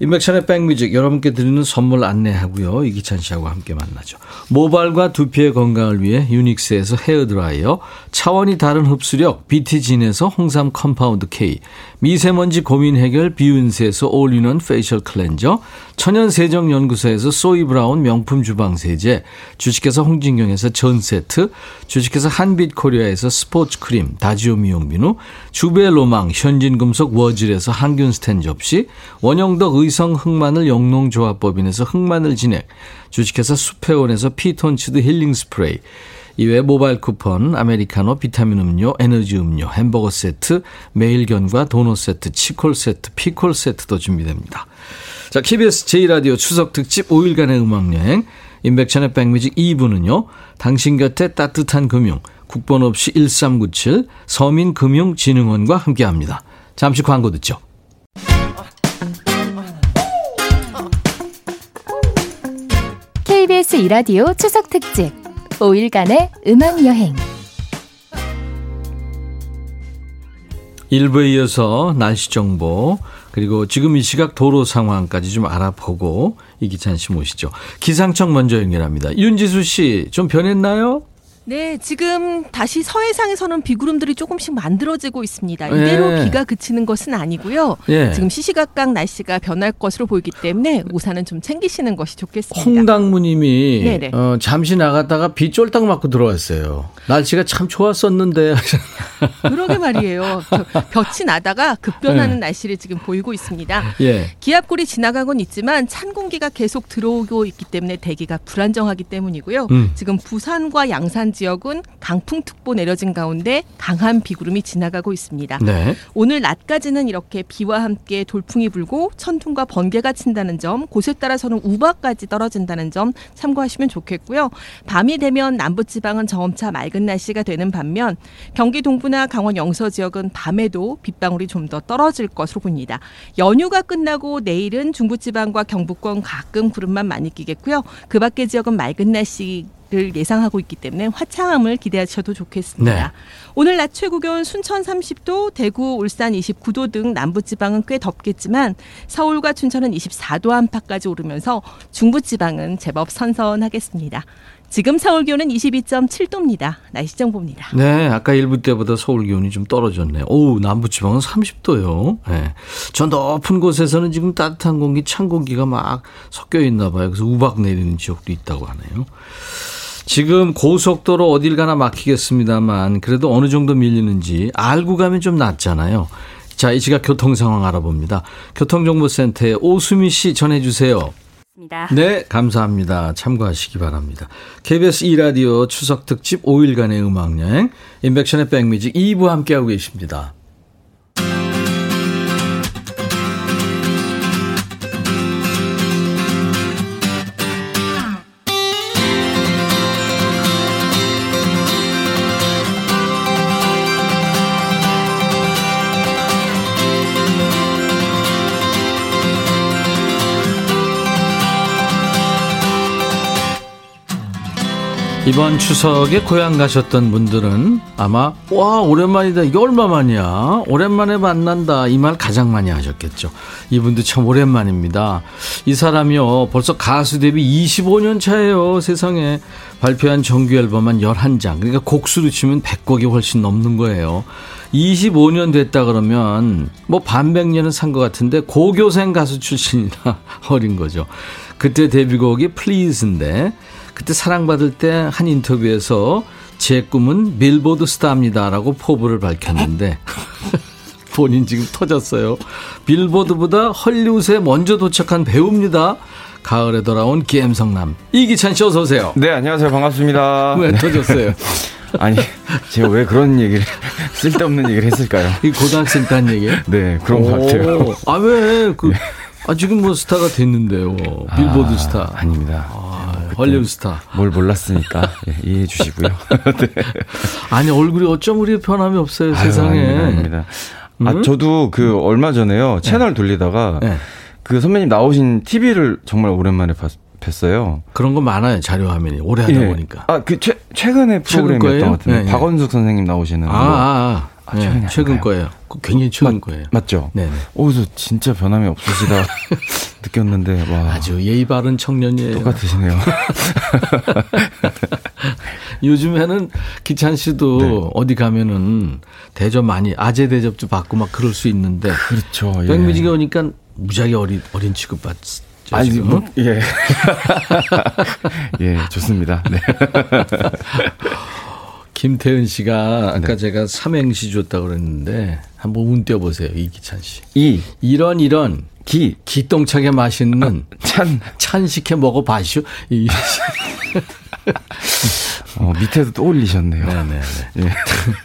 임백천의 백뮤직 여러분께 드리는 선물 안내하고요. 이기찬 씨하고 함께 만나죠. 모발과 두피의 건강을 위해 유닉스에서 헤어드라이어, 차원이 다른 흡수력 BT진에서 홍삼 compound K, 미세먼지 고민 해결 비윤세에서 올리는 facial cleanser, 천연세정연구소에서 소이브라운 명품 주방세제, 주식회사 홍진경에서 전세트, 주식회사 한빛코리아에서 스포츠크림, 다지오 미용비누, 주베로망 현진금속 워즐에서 항균스텐 접시, 원형덕 의성 흑마늘 영농조합법인에서 흑마늘 진액, 주식회사 수페온에서 피톤치드 힐링 스프레이, 이외 모바일 쿠폰, 아메리카노, 비타민 음료, 에너지 음료, 햄버거 세트, 매일견과 도넛 세트, 치콜 세트, 피콜 세트도 준비됩니다. 자, KBS 제2라디오 추석 특집 5일간의 음악여행, 인백천의 백뮤직 2부는요, 당신 곁에 따뜻한 금융, 국번 없이 1397, 서민금융진흥원과 함께 합니다. 잠시 광고 듣죠. KBS 이라디오 추석 특집 5일간의 음악 여행. 1부에 이어서 날씨 정보 그리고 지금 이 시각 도로 상황까지 좀 알아보고 이기찬 씨 모시죠. 기상청 먼저 연결합니다. 윤지수 씨 좀 변했나요? 네, 지금 다시 서해상에서는 비구름들이 조금씩 만들어지고 있습니다. 이대로 예. 비가 그치는 것은 아니고요. 예. 지금 시시각각 날씨가 변할 것으로 보이기 때문에 우산은 좀 챙기시는 것이 좋겠습니다. 홍당무님이 어, 잠시 나갔다가 비 쫄딱 맞고 들어왔어요. 날씨가 참 좋았었는데. <laughs> 그러게 말이에요. 볕이 나다가 급변하는 예. 날씨를 지금 보이고 있습니다. 예. 기압골이 지나가곤 있지만 찬 공기가 계속 들어오고 있기 때문에 대기가 불안정하기 때문이고요. 음. 지금 부산과 양산 지역은 강풍특보 내려진 가운데 강한 비구름이 지나가고 있습니다. 네. 오늘 낮까지는 이렇게 비와 함께 돌풍이 불고 천둥과 번개가 친다는 점, 곳에 따라서는 우박까지 떨어진다는 점 참고하시면 좋겠고요. 밤이 되면 남부지방은 점차 맑은 날씨가 되는 반면 경기 동부나 강원 영서 지역은 밤에도 빗방울이 좀 더 떨어질 것으로 보입니다. 연휴가 끝나고 내일은 중부지방과 경북권 가끔 구름만 많이 끼겠고요. 그 밖의 지역은 맑은 날씨 를 예상하고 있기 때문에 화창함을 기대하셔도 좋겠습니다. 네. 오늘 낮 최고 기온 순천 30도, 대구, 울산 29도 등 남부 지방은 꽤 덥겠지만 서울과 춘천은 24도 안팎까지 오르면서 중부 지방은 제법 선선하겠습니다. 지금 서울 기온은 22.7도입니다. 날씨 정보입니다. 네, 아까 일부 때보다 서울 기온이 좀 떨어졌네요. 오, 남부 지방은 30도요. 네. 저 높은 곳에서는 지금 따뜻한 공기, 찬 공기가 막 섞여 있나 봐요. 그래서 우박 내리는 지역도 있다고 하네요. 지금 고속도로 어딜 가나 막히겠습니다만 그래도 어느 정도 밀리는지 알고 가면 좀 낫잖아요. 자, 이 시각 교통 상황 알아봅니다. 교통정보센터에 오수미 씨 전해주세요. 네, 감사합니다. 참고하시기 바랍니다. KBS 2라디오 추석 특집 5일간의 음악여행, 인백션의 백뮤직 2부 함께하고 계십니다. 이번 추석에 고향 가셨던 분들은 아마 와 오랜만이다. 이게 얼마만이야? 오랜만에 만난다. 이 말 가장 많이 하셨겠죠. 이분도 참 오랜만입니다. 이 사람이요 벌써 가수 데뷔 25년 차예요 세상에. 발표한 정규 앨범만 11장. 그러니까 곡수로 치면 100곡이 훨씬 넘는 거예요. 25년 됐다 그러면 뭐 반백년은 산 것 같은데 고교생 가수 출신이라 <laughs> 어린 거죠. 그때 데뷔곡이 플리즈인데 그때 사랑받을 때 한 인터뷰에서 제 꿈은 빌보드 스타입니다라고 포부를 밝혔는데 <laughs> 본인 지금 터졌어요. 빌보드보다 헐리우드에 먼저 도착한 배우입니다. 가을에 돌아온 기엠성남 이기찬 씨 어서 오세요. 네 안녕하세요 반갑습니다. 왜 터졌어요? <laughs> 아니 제가 왜 그런 얘기를 쓸데없는 얘기를 했을까요? 이 고등학생 딴 얘기예요? 네 그런 것 같아요. 아왜그 아, 지금 뭐 스타가 됐는데요. 빌보드 아, 스타. 아닙니다. 아, 헐리우드 스타. 뭘 몰랐으니까 예, 이해해 주시고요. <laughs> 네. 아니, 얼굴이 어쩜 우리 변함이 없어요, 아유, 세상에. 아닙니다. 아닙니다. 음? 아, 저도 그 얼마 전에요. 네. 채널 돌리다가 네. 그 선배님 나오신 TV를 정말 오랜만에 봤, 뵀어요. 그런 거 많아요, 자료 화면이. 오래 하다 예. 보니까. 아, 그 최, 최근에 프로그램이었던 것 같은데. 네, 네. 박원숙 선생님 나오시는. 아, 아, 아. 아, 네, 최근 거예요. 굉장히 최근 맞, 거예요. 맞죠? 네. 어디서 진짜 변함이 없으시다 <laughs> 느꼈는데 와. 아주 예의 바른 청년이에요. 똑같으시네요. <laughs> 요즘에는 기찬 씨도 네. 어디 가면은 대접 많이 아재 대접도 받고 막 그럴 수 있는데. 그렇죠. 예. 백뮤직에 오니까 무지하게 어린 어린 취급 받. 아니, 뭐, 예. <laughs> 예, 좋습니다. 네. 김태은 씨가 아까 네. 제가 삼행시 줬다고 그랬는데 한번 운 띄워보세요. 이기찬 씨. 이. 이런 이런. 기. 기똥차게 맛있는. 아, 찬. 찬식해 먹어봐시오. 이. 어, 밑에도 또 올리셨네요. 네네. 네. 예.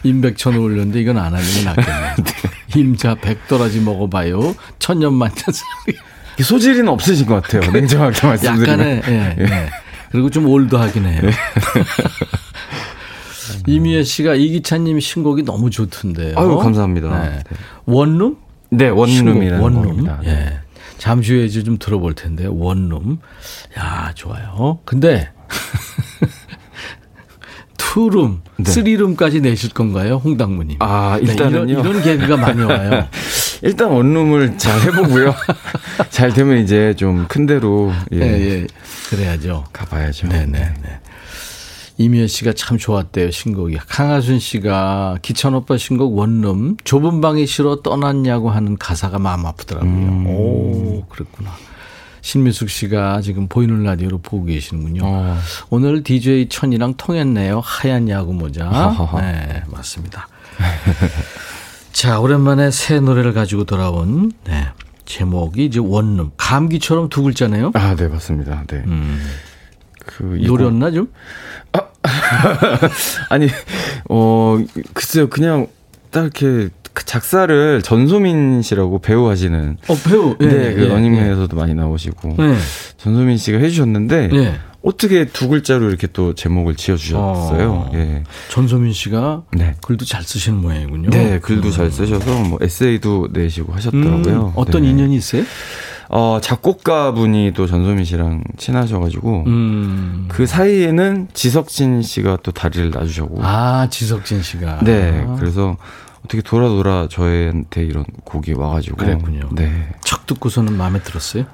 임백천 올렸는데 이건 안 하는 게 낫겠네요. <laughs> 네. 임자 백도라지 먹어봐요. 천년만년. 소질은 없으신 것 같아요. 냉정하게 말씀드리면. 약간의, 예, 예. 예. 그리고 좀 old하긴 해요. <laughs> 예. 이미애 씨가 이기찬님 신곡이 너무 좋던데요. 아유, 감사합니다. 네. 원룸? 네, 원룸이라는 원룸. 예. 네. 잠시 후에 좀 들어볼 텐데 원룸. 야, 좋아요. 근데 <laughs> two room, 네. three room까지 내실 건가요, 홍당무님? 아, 일단은요. 네, 이런, 이런 계기가 많이 와요. <laughs> 일단 원룸을 잘 해보고요. <laughs> 잘 되면 이제 좀 큰 데로 예. 예, 예. 그래야죠. 가봐야죠. 네네. 네. 네. 이미연 씨가 참 좋았대요, 신곡이. 강하순 씨가 기찬 오빠 신곡 원룸, 좁은 방이 싫어 떠났냐고 하는 가사가 마음 아프더라고요. 음. 오, 그랬구나. 신미숙 씨가 지금 보이는 라디오로 보고 계시는군요. 어. 오늘 DJ 천이랑 통했네요. 하얀 야구 모자. 어허허. 네, 맞습니다. <laughs> 자, 오랜만에 새 노래를 가지고 돌아온, 네. 제목이 이제 원룸. 감기처럼 두 글자네요. 아, 네, 맞습니다. 네. 음. 그 노렸나 좀? 아, <laughs> 아니 어 글쎄요 그냥 딱 이렇게 작사를 전소민 씨라고 배우 하시는 어 배우 네, 네, 그 예, 러닝맨에서도 예. 많이 나오시고 네. 전소민 씨가 해주셨는데 예. 어떻게 두 글자로 이렇게 또 제목을 지어주셨어요. 어, 예. 전소민 씨가 네. 글도 잘 쓰시는 모양이군요. 네, 글도 음. 잘 쓰셔서 뭐 에세이도 내시고 하셨더라고요. 음, 어떤 네. 인연이 있어요? 어, 작곡가 분이 또 전소민 씨랑 친하셔가지고, 음. 그 사이에는 지석진 씨가 또 다리를 놔주셨고. 아, 지석진 씨가. 네. 그래서 어떻게 돌아 돌아 저한테 이런 곡이 와가지고. 그랬군요. 네. 척 듣고서는 마음에 들었어요?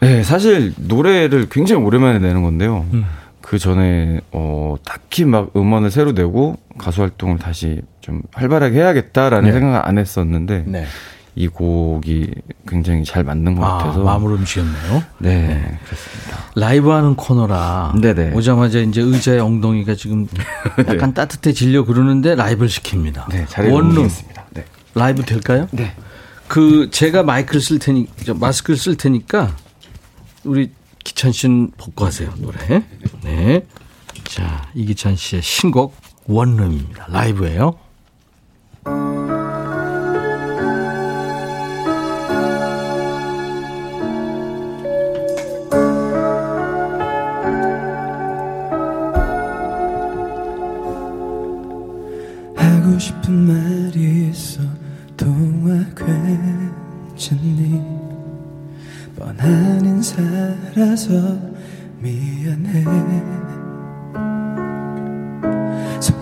네. 사실 노래를 굉장히 오랜만에 내는 건데요. 음. 그 전에, 어, 딱히 막 음원을 새로 내고 가수 활동을 다시 좀 활발하게 해야겠다라는 네. 생각을 안 했었는데. 네. 이 곡이 굉장히 잘 맞는 것 아, 같아서 마음을 움직였네요. 네, 네, 그렇습니다. 라이브 하는 코너라 네네. 오자마자 이제 의자의 엉덩이가 지금 <laughs> 네. 약간 네. 따뜻해지려 그러는데 라이브를 시킵니다. 네, 원룸습니다 네. 라이브 될까요? 네. 그 제가 마이크를 쓸 테니 마스크를 쓸 테니까 우리 기찬 씨는 복고 하세요 노래. 네. 자 이기찬 씨의 신곡 원룸입니다. 라이브예요. 싶은 말이 있어 동화 괜찮니? 뻔한 인사라서 미안해.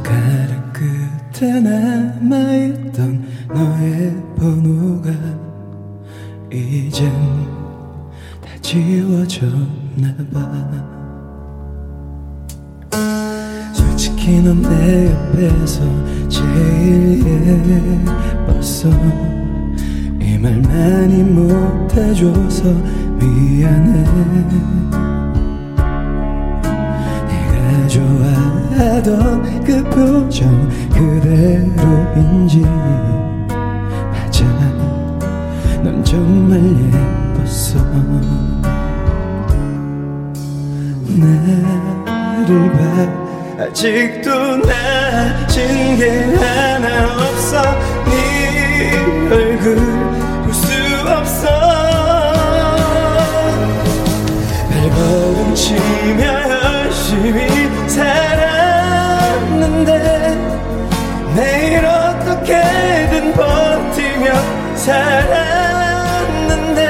다른 끝에 남아있던 너의 번호가 이젠 다 지워졌나봐 넌내 옆에서 제일 예뻤어. 이 말 많이 못해줘서 미안해. 내가 좋아하던 그 표정 그대로인지 맞아. 넌 정말 예뻤어. 나를 봐 아직도 나진 게 하나 없어. 네 얼굴 볼 수 없어. 발걸음 치며 열심히 살았는데 내일 어떻게든 버티며 살았는데.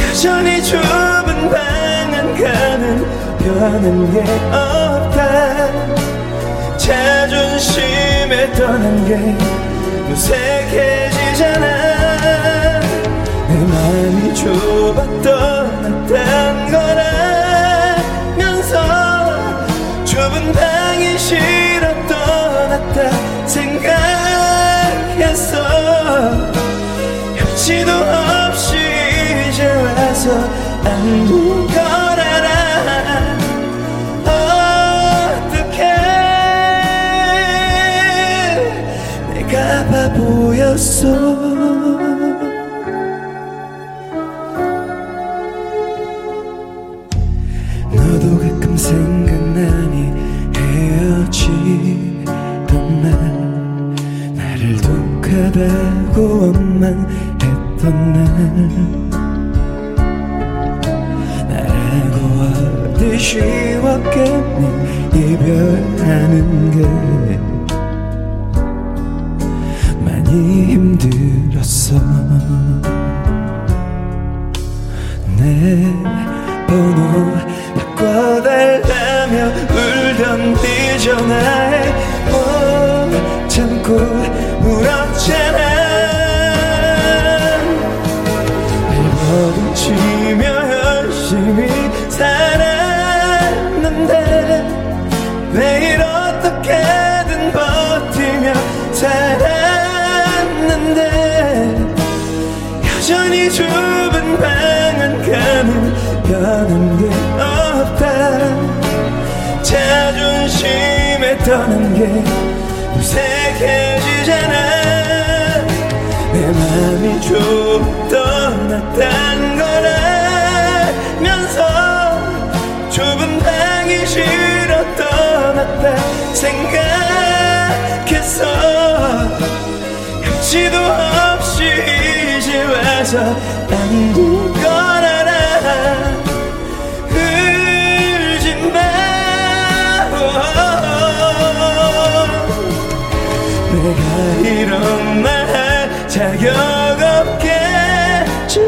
여전히 좁은 방 안 가는 변한 게 없다. 자존심에 떠난 게 무색해지잖아. 내 마음이 좁아 떠났단 거라면서 좁은 방이 싫어 떠났다 생각했어. 협치도 없이 이제 와서 안부 바 보였어. 너도 가끔 생각나니 헤어지던 날. 나를 독하다고 원망했던 날 내 번호 바꿔달라며 울던 네 전화 떠난 게 무색해지잖아. 내 맘이 좀 떠났단 거라면서 좁은 방이 싫어 떠났다 생각했어. 눈치도 없이 이제 와서 안부 내가 이런 말 자격 없겠지만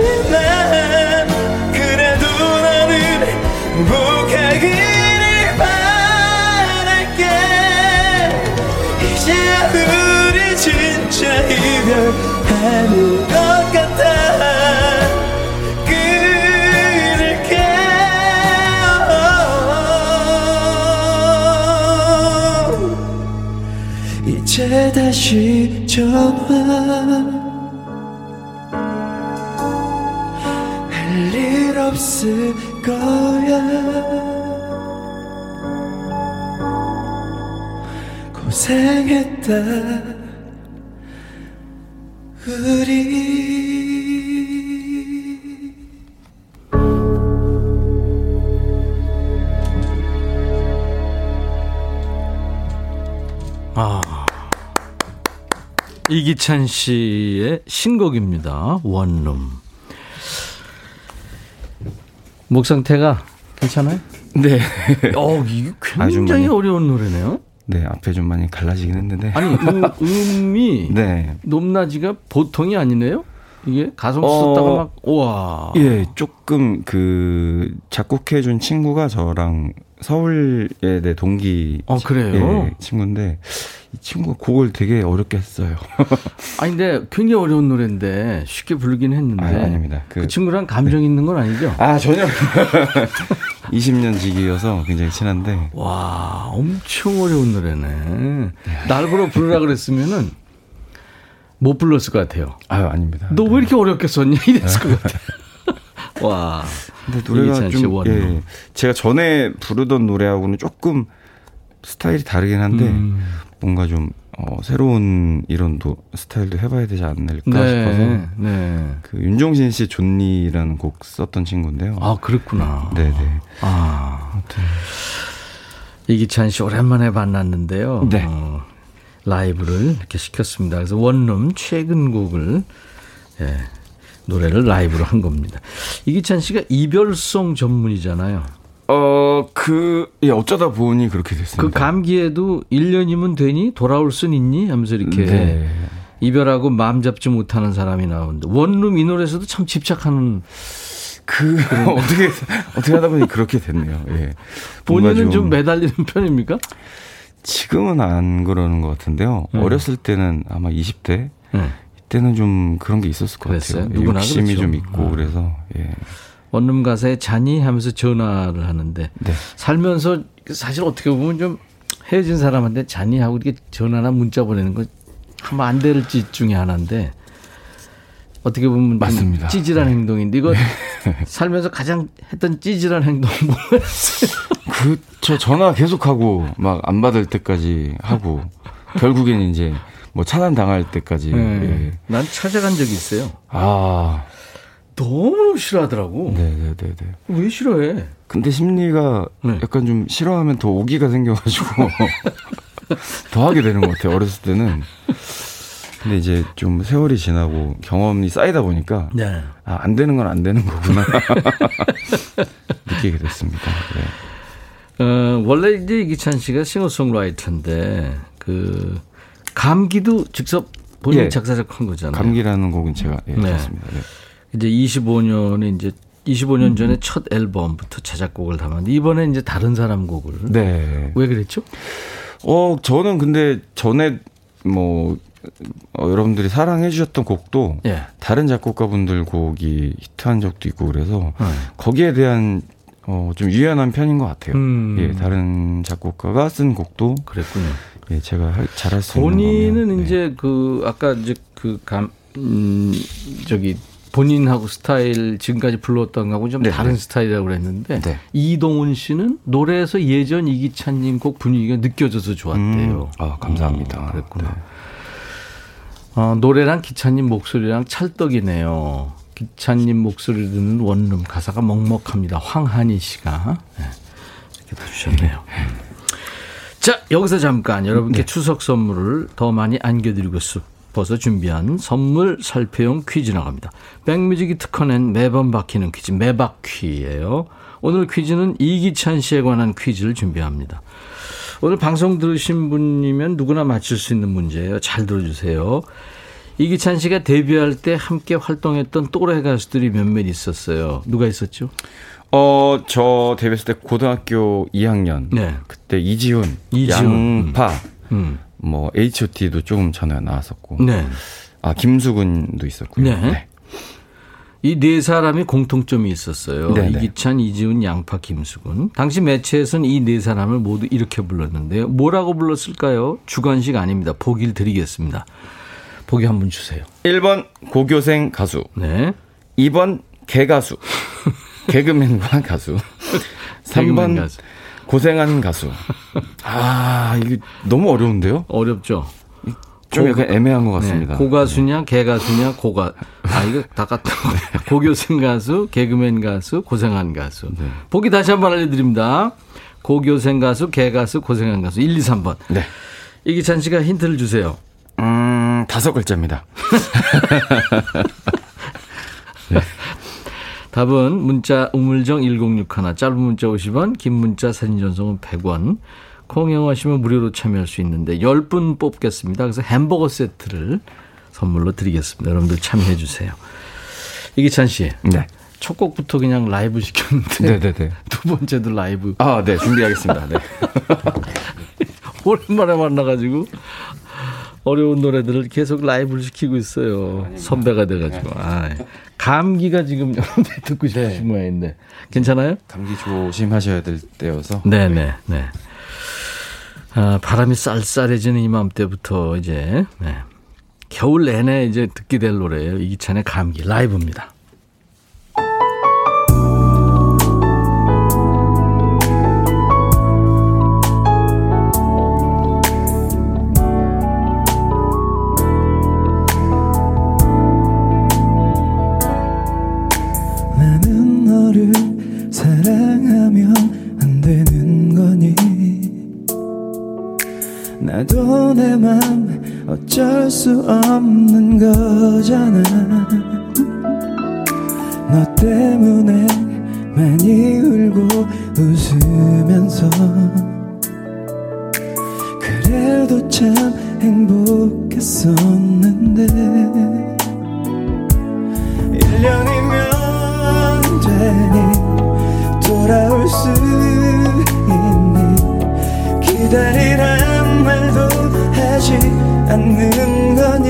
그래도 나는 행복하기를 바랄게. 이제 진짜 이별하는 다시 전화 할 일 없을 거야. 고생했다. 우리 이기찬 씨의 신곡입니다. 원룸. 목 상태가 괜찮아요? 네. 어, 이게 <laughs> 굉장히 어려운 노래네요. 네, 앞에 좀 많이 갈라지긴 했는데. 아니, 음, <laughs> 음이 네. 높낮이가 보통이 아니네요? 이게 가성 어, 썼다가 막 우와. 예, 조금 그 작곡해 준 친구가 저랑 서울에 내 동기 어, 그래요? 예, 친구인데 이 친구가 곡을 되게 어렵게 했어요. <laughs> 아니 근데 굉장히 어려운 노래인데 쉽게 부르긴 했는데 아, 아닙니다. 그, 그 친구랑 감정 있는 건 아니죠? 아 전혀 20년 <laughs> 지기여서 굉장히 친한데 와 엄청 어려운 노래네. 날 보러 부르라 그랬으면은 못 불렀을 것 같아요. 아유 아닙니다. 너 왜 이렇게 어렵게 썼냐 이랬을 것 같아요. <laughs> 와. 근데 노래가 좀 예, 제가 전에 부르던 노래하고는 조금 스타일이 다르긴 한데 음. 뭔가 좀 어, 새로운 이런 도, 스타일도 해봐야 되지 않을까 네, 싶어서 네. 그 윤종신 씨 존니라는 곡 썼던 친구인데요. 아 그렇구나. 네네. 아 아무튼 이기찬 씨 오랜만에 만났는데요. 네. 어, 라이브를 이렇게 시켰습니다. 그래서 원룸 최근 곡을 예, 노래를 라이브로 한 겁니다. 이기찬 씨가 이별송 전문이잖아요. 어, 그, 예, 어쩌다 보니 그렇게 됐습니다. 그 감기에도 1년이면 되니? 돌아올 순 있니? 하면서 이렇게. 네. 이별하고 마음 잡지 못하는 사람이 나오는데. 원룸 이 노래에서도 참 집착하는. 그, <laughs> 어떻게, 어떻게 하다 보니 그렇게 됐네요. 예. 본인은 좀, 좀, 매달리는 편입니까? 지금은 안 그러는 것 같은데요. 네. 어렸을 때는 아마 20대. 네. 이때는 좀 그런 게 있었을 것 그랬어요? 같아요. 욕심이 그렇죠. 좀 있고, 어. 그래서, 예. 원룸 가사에 자니 하면서 전화를 하는데 네. 살면서 사실 어떻게 보면 좀 헤어진 사람한테 자니 하고 이렇게 전화나 문자 보내는 거 하면 안될 짓 중에 하나인데 어떻게 보면 맞습니다. 찌질한 네. 행동인데 이거 네. <laughs> 살면서 가장 했던 찌질한 행동 뭐였어요? <laughs> 그저 전화 계속하고 막 안 받을 때까지 하고 결국엔 이제 뭐 차단 당할 때까지. 네. 예. 난 찾아간 적이 있어요. 아 너무 싫어하더라고. 네네네네. 왜 싫어해? 근데 심리가 네. 약간 좀 싫어하면 더 오기가 생겨가지고 <laughs> 더 하게 되는 것 같아요. 어렸을 때는. 근데 이제 좀 세월이 지나고 경험이 쌓이다 보니까 네. 아, 안 되는 건 안 되는 거구나 <laughs> 느끼게 됐습니다. 네. 어, 원래 이제 이기찬 씨가 싱어송라이터인데 그 감기도 직접 본인 예. 작사 작곡한 거잖아요. 감기라는 곡은 제가 예, 네. 습니다 네. 이제 25년에 이제 25년 전에 음. 첫 앨범부터 자작곡을 담았는데 이번에 이제 다른 사람 곡을. 네. 왜 그랬죠? 어, 저는 근데 전에 뭐 어, 여러분들이 사랑해 주셨던 곡도 예. 다른 작곡가분들 곡이 히트한 적도 있고 그래서 네. 거기에 대한 어, 좀 유연한 편인 것 같아요. 음. 예, 다른 작곡가가 쓴 곡도 그랬군요. 예, 제가 잘할 수 있는 본인은 네. 이제 그 아까 이제 그 감, 음, 저기 본인하고 스타일 지금까지 불렀던 거하고 좀 네. 다른 스타일이라고 그랬는데 네. 이동훈 씨는 노래에서 예전 이기찬님 곡 분위기가 느껴져서 좋았대요. 음. 아 감사합니다. 어, 그랬구나. 네. 어, 노래랑 기찬님 목소리랑 찰떡이네요. 기찬님 목소리 듣는 원룸 가사가 먹먹합니다. 황한희 씨가 네. 이렇게 주셨네요. 자 여기서 잠깐 여러분께 네. 추석 선물을 더 많이 안겨드리고 싶습니다. 싶어서 준비한 선물 살펴용 퀴즈 나갑니다. 백뮤직이 특허낸 매번 바뀌는 퀴즈 매바퀴예요. 오늘 퀴즈는 이기찬 씨에 관한 퀴즈를 준비합니다. 오늘 방송 들으신 분이면 누구나 맞출 수 있는 문제예요. 잘 들어주세요. 이기찬 씨가 데뷔할 때 함께 활동했던 또래 가수들이 몇몇 있었어요. 누가 있었죠? 어, 저 데뷔했을 때 고등학교 2학년. 네. 그때 이지훈, 이지훈. 양파, 음. 뭐 H.O.T.도 조금 전에 나왔었고, 네. 아 김수근도 있었고요. 네. 네. 이네 사람이 공통점이 있었어요. 네네. 네. 이기찬, 이지훈, 양파, 김수근. 당시 매체에서는 이 네 사람을 모두 이렇게 불렀는데요. 뭐라고 불렀을까요? 주관식 아닙니다. 보기를 드리겠습니다. 보기 한번 주세요. 1번 고교생 가수. 네. 2번 개가수. <laughs> 개그맨과 가수. 3번 가수. 고생한 가수. 아, 이게 너무 어려운데요? 어렵죠. 좀 고, 약간 애매한 것 같습니다. 네, 고가수냐, 개가수냐, 고가. 아, 이거 다 같다. <laughs> 고교생 가수, 개그맨 가수, 고생한 가수. 네. 보기 다시 한번 알려드립니다. 고교생 가수, 개가수, 고생한 가수. 1, 2, 3번. 네. 이기찬 씨가 힌트를 주세요. 음, 다섯 글자입니다. <laughs> <laughs> 네. 답은 문자 우물정 1061 짧은 문자 50원 긴 문자 사진 전송은 100원 콩 이용하시면 무료로 참여할 수 있는데 10분 뽑겠습니다. 그래서 햄버거 세트를 선물로 드리겠습니다. 여러분들 참여해 주세요. 이기찬 씨. 네. 첫 곡부터 그냥 라이브 시켰는데. 네네네. <laughs> 두 번째도 라이브. 아, 네. 준비하겠습니다. 네. <laughs> 오랜만에 만나 가지고 어려운 노래들을 계속 라이브를 시키고 있어요. 선배가 돼 가지고. 아, 감기가 지금 <laughs> 듣고 싶으신 네. 모양인데. 괜찮아요? 감기 조심하셔야 될 때여서. 네네, 네. 아, 바람이 쌀쌀해지는 이맘때부터 이제, 네. 겨울 내내 이제 듣게 될 노래예요. 이기찬의 감기 라이브입니다. 내맘 어쩔 수 없는 거잖아. 너 때문에 많이 울고 웃으면서. 그래도 참 행복했었는데. 1년이면 되니 돌아올 수 있니? 기다리라 말도 하지 않는 거니?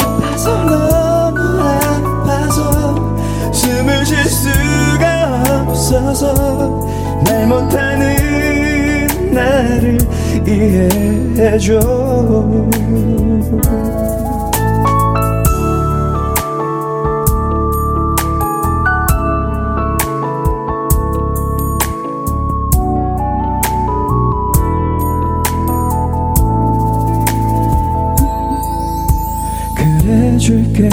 아파서 너무 아파서 숨을 쉴 수가 없어서 말 못하는 나를 이해해줘 줄게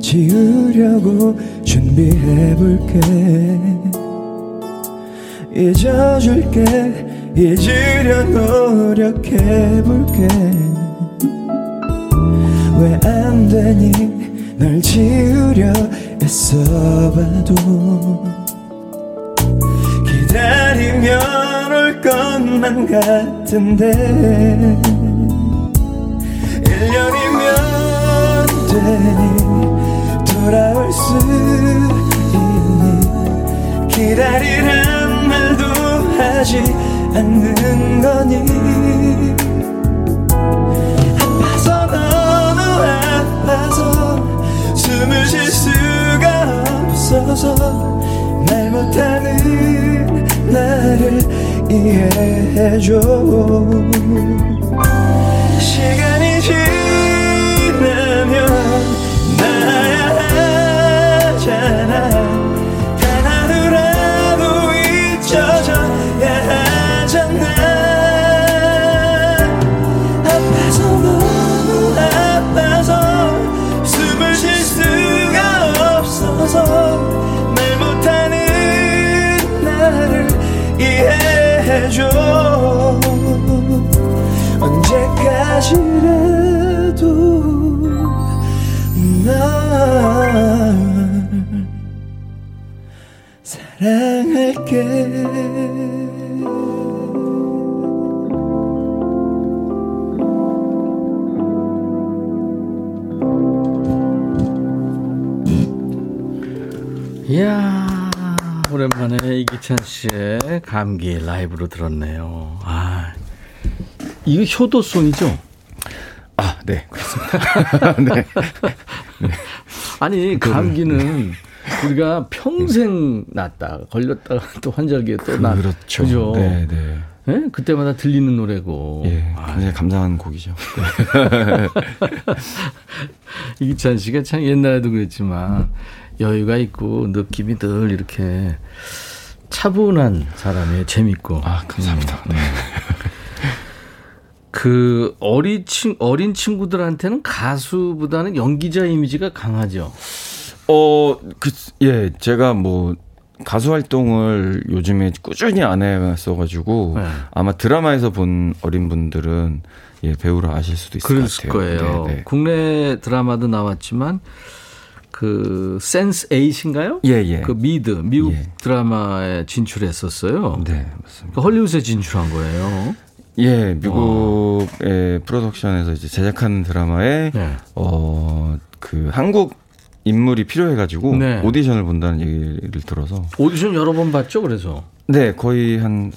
지우려고 준비해볼게. 잊어줄게 잊으려 노력해볼게. 왜 안 되니 널 지우려 애써봐도. 기다리면 올 것만 같은데. 1년이면 되니 돌아올 수 있니? 기다리란 말도 하지 않는 거니? 아파서 너무 아파서 숨을 쉴 수가 없어서 말 못하는 나를 이해해줘. 시간이 지 언제까지라도 널 사랑할게 이야 오랜만에 이기찬 씨의 감기 라이브로 들었네요. 아 이거 효도송이죠? 아, 네, 그렇습니다. <laughs> 네. <laughs> 네. 아니 감기는 우리가 평생 낫다 걸렸다가 또 환절기에 또 낫. 그렇죠. 그죠? 네, 네. 네? 그때마다 들리는 노래고. 예, 굉장히 아. 감사한 곡이죠. <laughs> 이기찬 씨가 참 옛날에도 그랬지만 여유가 있고 느낌이 늘 이렇게 차분한 사람이에요. 재밌고. 아, 감사합니다. 네. 그 어린 친 어린 친구들한테는 가수보다는 연기자 이미지가 강하죠. 어, 그, 예, 제가 뭐, 가수 활동을 요즘에 꾸준히 안 해왔어가지고, 네. 아마 드라마에서 본 어린 분들은, 예, 배우를 아실 수도 있을 것 같아요. 거예요. 네, 네. 국내 드라마도 나왔지만, 그, Sense Eight인가요? 예, 예. 그 미드, 미국 예. 드라마에 진출했었어요. 네, 맞습니다. 그 헐리우드에 진출한 거예요. 예, 미국의 와. 프로덕션에서 이제 제작하는 드라마에 네. 어그 한국 인물이 필요해가지고 네. 오디션을 본다는 얘기를 들어서 오디션 여러 번 봤죠, 그래서 네 거의 한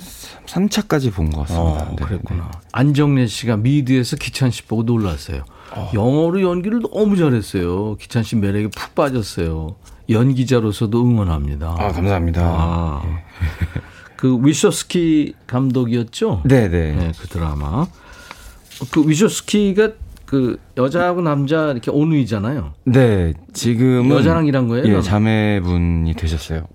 3차까지 본 것 같습니다. 어, 네, 그랬구나. 네. 안정래 씨가 미드에서 기찬 씨 보고 놀랐어요. 어. 영어로 연기를 너무 잘했어요. 기찬 씨 매력에 푹 빠졌어요. 연기자로서도 응원합니다. 아 감사합니다. 아. 네. 그 위셔스키 감독이었죠? 네네. 네. 네, 그 드라마. 그 위셔스키가 그 여자하고 남자 이렇게 온누이잖아요. 네, 지금은 여자랑 일한 거예요? 예, 자매분이 되셨어요.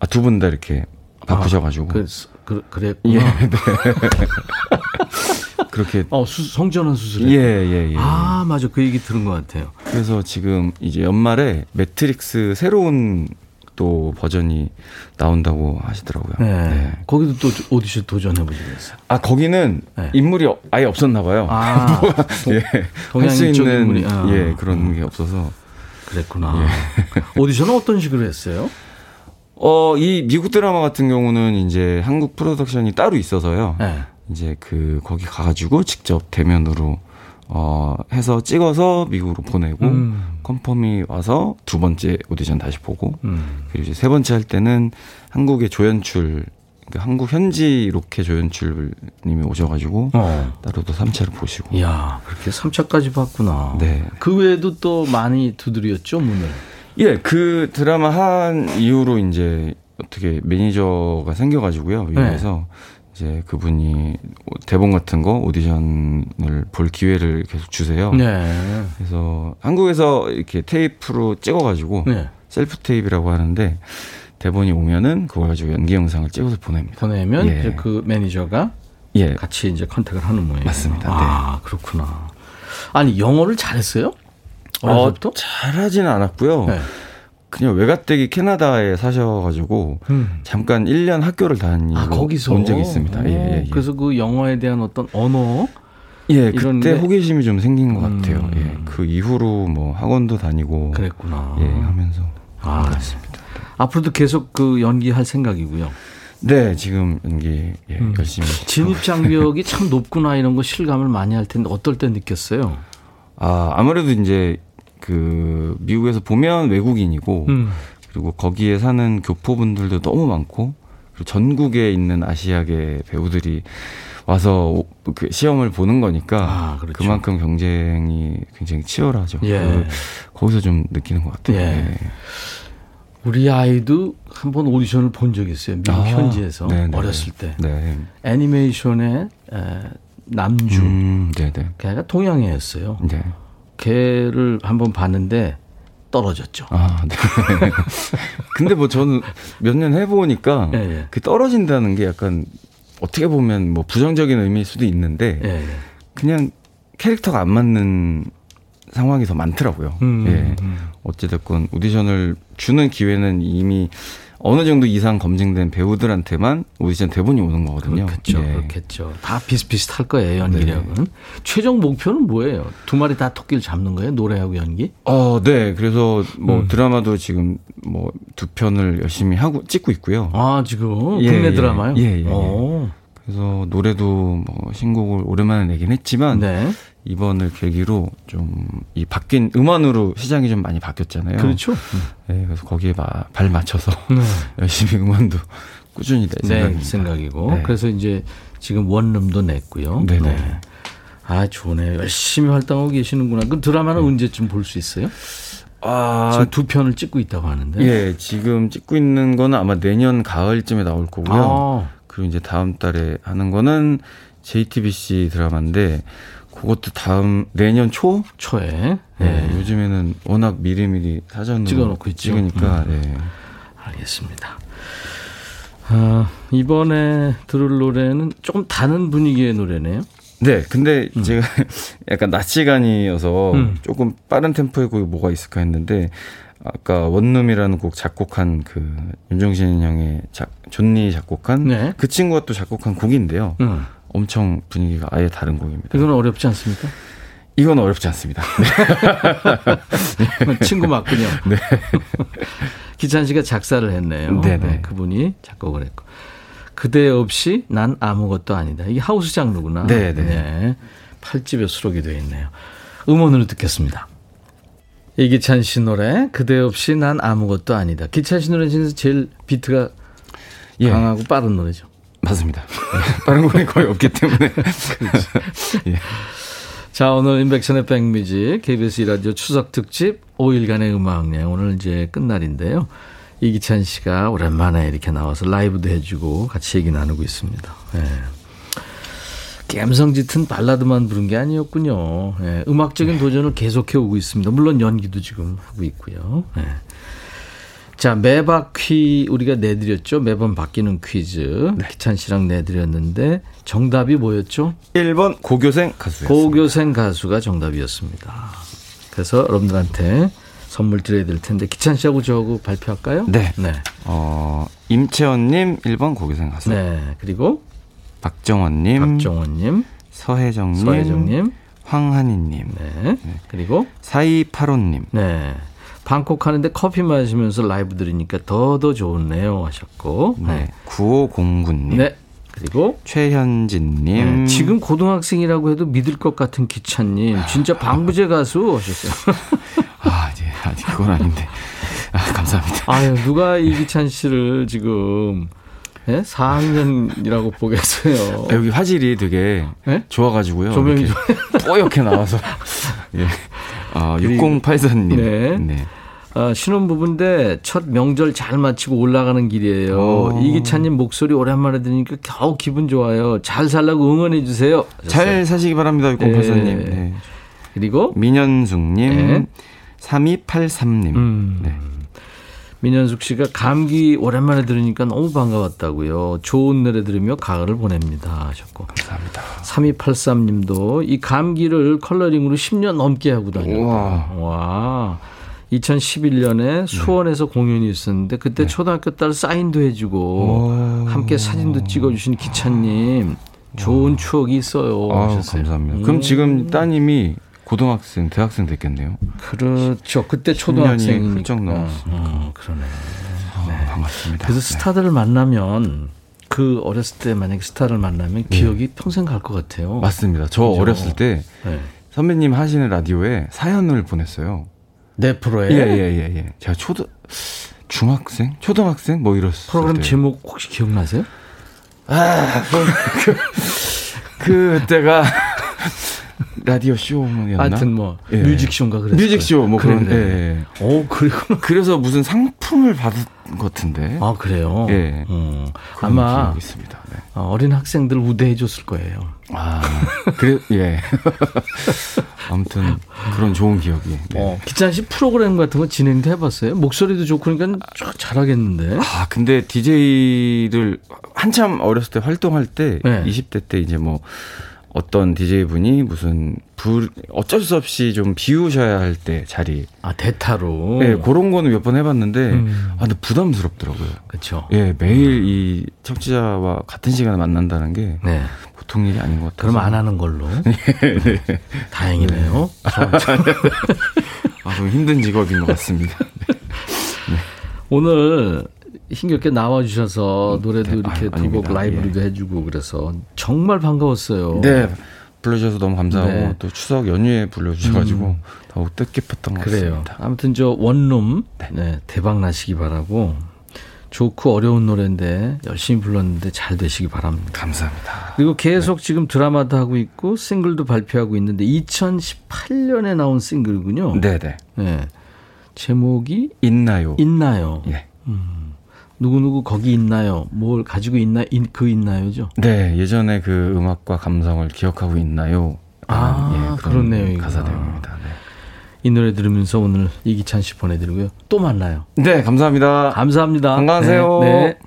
아, 두 분 다 이렇게 바쁘셔가지고. 아, 그, 그, 그랬구나. 예, 네. <laughs> 그렇게. 어, 수, 성전환 수술. 예, 예, 예. 아, 맞아. 그 얘기 들은 것 같아요. 그래서 지금 이제 연말에 매트릭스 새로운 또 버전이 나온다고 하시더라고요. 네. 네. 거기도 또 오디션 도전해 보시겠어요? 아 거기는 네. 인물이 아예 없었나 봐요. 아, <laughs> 예. 할수 있는 인물이. 아. 예 그런 음. 게 없어서 그랬구나. 예. <laughs> 오디션은 어떤 식으로 했어요? 어, 이 미국 드라마 같은 경우는 이제 한국 프로덕션이 따로 있어서요. 네. 이제 그 거기 가가지고 직접 대면으로 어, 해서 찍어서 미국으로 보내고 음. confirm이 와서 두 번째 오디션 다시 보고 음. 그리고 이제 세 번째 할 때는 한국의 조연출 그러니까 한국 현지 로케 조연출님이 오셔가지고 어. 따로 또 3차를 보시고. 이야 그렇게 3차까지 봤구나. 네. 그 외에도 또 많이 두드렸죠 문을. 예, 그 드라마 한 이후로 이제 어떻게 매니저가 생겨가지고요 위에서 네. 이제 그분이 대본 같은 거 오디션을 볼 기회를 계속 주세요. 네. 그래서 한국에서 이렇게 테이프로 찍어가지고 네. self tape라고 하는데 대본이 오면은 그걸 가지고 연기 영상을 찍어서 보냅니다. 보내면 예. 그 매니저가 예. 같이 이제 contact를 하는 모양이에요. 맞습니다. 아 네. 그렇구나. 아니 영어를 잘했어요? 어, 잘하지는 않았고요. 네. 그냥 외갓댁이 캐나다에 사셔가지고 음. 잠깐 1년 학교를 다니고 아, 거기서 온 적이 있습니다. 예, 예, 예. 그래서 그 영어에 대한 어떤 언어 예, 그때 호기심이 좀 생긴 것 음. 같아요. 예, 그 이후로 뭐 학원도 다니고 그랬구나. 예, 하면서 아, 그렇습니다. 앞으로도 계속 그 연기할 생각이고요. 네, 지금 연기 예, 음. 열심히 <laughs> 진입 장벽이 <laughs> 참 높구나 이런 거 실감을 많이 할 텐데 어떨 때 느꼈어요? 아, 아무래도 이제 그 미국에서 보면 외국인이고 음. 그리고 거기에 사는 교포분들도 너무 많고 그리고 전국에 있는 아시아계 배우들이 와서 그 시험을 보는 거니까 아, 그렇죠. 그만큼 경쟁이 굉장히 치열하죠. 예. 그 거기서 좀 느끼는 것 같아요. 예. 네. 우리 아이도 한 번 오디션을 본 적이 있어요. 미국 아, 현지에서 네네. 어렸을 때 네. 애니메이션의 남주. 음, 네네. 걔가 동양애였어요. 네. 걔를 한번 봤는데 떨어졌죠. 아, 네. <laughs> 근데 뭐 저는 몇 년 해보니까 네, 네. 그 떨어진다는 게 약간 어떻게 보면 뭐 부정적인 의미일 수도 있는데 네, 그냥 캐릭터가 안 맞는 상황이 더 많더라고요. 음, 예. 음. 어찌됐건 오디션을 주는 기회는 이미 어느 정도 이상 검증된 배우들한테만 오디션 대본이 오는 거거든요. 그렇겠죠. 네. 그렇겠죠. 다 비슷비슷할 거예요, 연기력은. 네. 최종 목표는 뭐예요? 두 마리 다 토끼를 잡는 거예요? 노래하고 연기? 어, 네. 그래서 뭐 음. 드라마도 지금 뭐 두 편을 열심히 하고 찍고 있고요. 아, 지금 예, 국내 예. 드라마요? 예, 예. 예. 그래서 노래도 뭐 신곡을 오랜만에 내긴 했지만 네. 이번을 계기로 좀 이 바뀐 음원으로 시장이 좀 많이 바뀌었잖아요. 그렇죠. 네, 그래서 거기에 발 맞춰서 <laughs> 네. <laughs> 열심히 음원도 꾸준히 낼 생각입니다. 생각이고 네. 그래서 이제 지금 원룸도 냈고요. 네네. 네. 아 좋네. 열심히 활동하고 계시는구나. 그 드라마는 네. 언제쯤 볼 수 있어요? 아, 지금 두 편을 찍고 있다고 하는데. 예, 지금 찍고 있는 거는 아마 내년 가을쯤에 나올 거고요. 아. 그리고 이제 다음 달에 하는 거는 JTBC 드라마인데 그것도 다음 내년 초 초에 네, 네. 요즘에는 워낙 미리미리 사전으로 찍어놓고 있죠. 찍으니까 음. 네. 알겠습니다. 아, 이번에 들을 노래는 조금 다른 분위기의 노래네요. 네, 근데 음. 제가 <laughs> 약간 낮 시간이어서 음. 조금 빠른 템포의 곡이 뭐가 있을까 했는데 아까 원룸이라는 곡 작곡한 그 윤종신 형의 작, 존니 작곡한 네. 그 친구가 또 작곡한 곡인데요. 음. 엄청 분위기가 아예 다른 곡입니다. 이건 어렵지 않습니까? 이건 어렵지 않습니다. <laughs> 네. 친구 맞군요. <laughs> 네. 기찬 씨가 작사를 했네요. 네네. 네, 그분이 작곡을 했고. 그대 없이 난 아무것도 아니다. 이게 하우스 장르구나. 네네. 네. 8집에 수록이 되어 있네요. 음원으로 듣겠습니다. 이기찬 씨 노래 그대 없이 난 아무것도 아니다. 기찬 씨 노래 중에서 제일 비트가 예. 강하고 빠른 노래죠. 맞습니다. <laughs> 빠른 곡이 거의 없기 때문에. <laughs> 예. 자, 오늘 인백션의 백뮤직 KBS 라디오 추석 특집 5일간의 음악여행 오늘 이제 끝날인데요. 이기찬 씨가 오랜만에 이렇게 나와서 라이브도 해주고 같이 얘기 나누고 있습니다. 예. 감성 짙은 발라드만 부른 게 아니었군요. 예, 음악적인 도전을 계속해 오고 있습니다. 물론 연기도 지금 하고 있고요. 예. 자, 매바퀴 우리가 내드렸죠. 매번 바뀌는 퀴즈. 네. 기찬 씨랑 내드렸는데 정답이 뭐였죠? 1번 고교생 가수. 고교생 가수가 정답이었습니다. 그래서 여러분들한테 선물 드려야 될 텐데 기찬 씨하고 저하고 발표할까요? 네. 네. 어, 임채원 님 1번 고교생 가수. 네. 그리고 박정원 님, 박정원 님, 서혜정 님, 서혜정 님, 황한희 님, 네. 네. 그리고 사이팔호님. 네. 방콕 하는데 커피 마시면서 라이브 들으니까 더더 좋네요 하셨고. 네. 네. 9509님. 네. 그리고 최현진님. 네. 지금 고등학생이라고 해도 믿을 것 같은 기찬님. 진짜 방부제 가수 하셨어요. <laughs> 아, 네. 아니, 그건 아닌데. 아, 감사합니다. 아유, 누가 이 기찬 씨를 지금 네? 4학년이라고 보겠어요. 아, 여기 화질이 되게 네? 좋아가지고요. 조명이 뽀얗게 나와서. <laughs> 예. 아, 6084님. 네. 네. 아, 신혼부부인데 첫 명절 잘 마치고 올라가는 길이에요. 오. 어. 이기찬님 목소리 오랜만에 들으니까 겨우 기분 좋아요. 잘 살라고 응원해 주세요. 잘 사시기 바랍니다. 6084님. 네. 네. 그리고 민현숙님, 네. 3283님. 음. 네. 민현숙 씨가 감기 오랜만에 들으니까 너무 반가웠다고요. 좋은 노래 들으며 가을을 보냅니다 하셨고. 감사합니다. 3283 님도 이 감기를 컬러링으로 10년 넘게 하고 다녔다. 와. 와. 2011년에 수원에서 네. 공연이 있었는데 그때 네. 초등학교 딸 사인도 해주고 함께 사진도 찍어주신 기찬님 좋은 추억이 있어요. 아, 감사합니다. 음. 그럼 지금 따님이 고등학생, 대학생 됐겠네요. 그렇죠. 그때 초등학생이 훌쩍 넘었습니다. 어, 그러네. 어, 네. 반갑습니다. 그래서 네. 스타들을 만나면 그 어렸을 때 만약에 스타를 만나면 네. 기억이 네. 평생 갈 것 같아요. 맞습니다. 저 그렇죠? 어렸을 때 네. 선배님 하시는 라디오에 사연을 보냈어요. 내 프로에? 예, 예, 예, 예. 제가 초등, 중학생? 초등학생? 뭐 이랬어요. 프로그램 때. 제목 혹시 기억나세요? 아, <laughs> 그, 그때가 라디오 쇼였나? 하여튼 뭐 예. 뮤직쇼인가 그랬어요. 뮤직쇼 뭐 그런. 예. 오 그리고 그래서 무슨 상품을 받은 것 같은데. 아 그래요. 예. 음. 아마 있습니다. 네. 어, 어린 학생들 우대해 줬을 거예요. 아 그래 예. <laughs> 아무튼 그런 좋은 기억이. 네. 어, 기찬 씨 프로그램 같은 거 진행도 해봤어요? 목소리도 좋고 그러니까 잘하겠는데. 아 근데 DJ를 한참 어렸을 때 활동할 때 네. 20대 때 이제 뭐. 어떤 DJ 분이 무슨 불 어쩔 수 없이 좀 비우셔야 할 때 자리 아 대타로 예 네, 그런 거는 몇 번 해봤는데 음. 아 근데 부담스럽더라고요. 그렇죠. 예 매일 이 청취자와 같은 시간에 만난다는 게 네. 보통 일이 아닌 것 같아요. 그럼 안 하는 걸로. <laughs> 네, 네. 다행이네요. 네. <laughs> 아, 좀 힘든 직업인 것 같습니다. <laughs> 네. 오늘 힘겹게 나와 주셔서 음, 노래도 네, 이렇게 두곡 라이브로도 예. 해주고 그래서 정말 반가웠어요. 네. 불러주셔서 너무 감사하고 네. 또 추석 연휴에 불러주셔가지고 음. 더욱 뜻깊었던 것 그래요. 같습니다. 아무튼 저 원룸 네. 네, 대박 나시기 바라고 좋고 어려운 노래인데 열심히 불렀는데 잘 되시기 바랍니다. 감사합니다. 그리고 계속 네. 지금 드라마도 하고 있고 싱글도 발표하고 있는데 2018년에 나온 싱글군요. 네네. 네. 제목이 있나요? 있나요? 예. 음. 누구누구 거기 있나요? 뭘 가지고 있나, 그 있나요죠? 네, 예전에 그 음악과 감성을 기억하고 있나요? 아, 예, 그렇네요. 가사 내용입니다. 네. 이 노래 들으면서 오늘 이기찬 씨 보내드리고요. 또 만나요. 네, 감사합니다. 감사합니다. 건강하세요. 네. 네.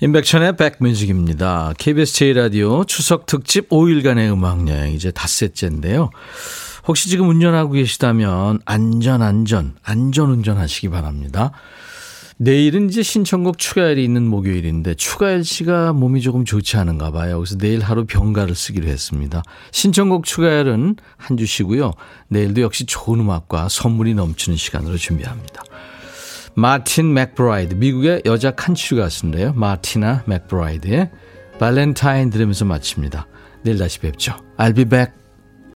인백천의 백뮤직입니다. KBS 제1라디오 추석 특집 5일간의 음악여행 이제 닷새째인데요. 혹시 지금 운전하고 계시다면 안전 안전 안전 운전하시기 바랍니다. 내일은 이제 신청곡 추가열이 있는 목요일인데 추가열 씨가 몸이 조금 좋지 않은가 봐요. 그래서 내일 하루 병가를 쓰기로 했습니다. 신청곡 추가열은 한 주 쉬고요. 내일도 역시 좋은 음악과 선물이 넘치는 시간으로 준비합니다. 마틴 맥브라이드 미국의 여자 country 가수인데요. 마티나 맥브라이드의 발렌타인 들으면서 마칩니다. 내일 다시 뵙죠. I'll be back.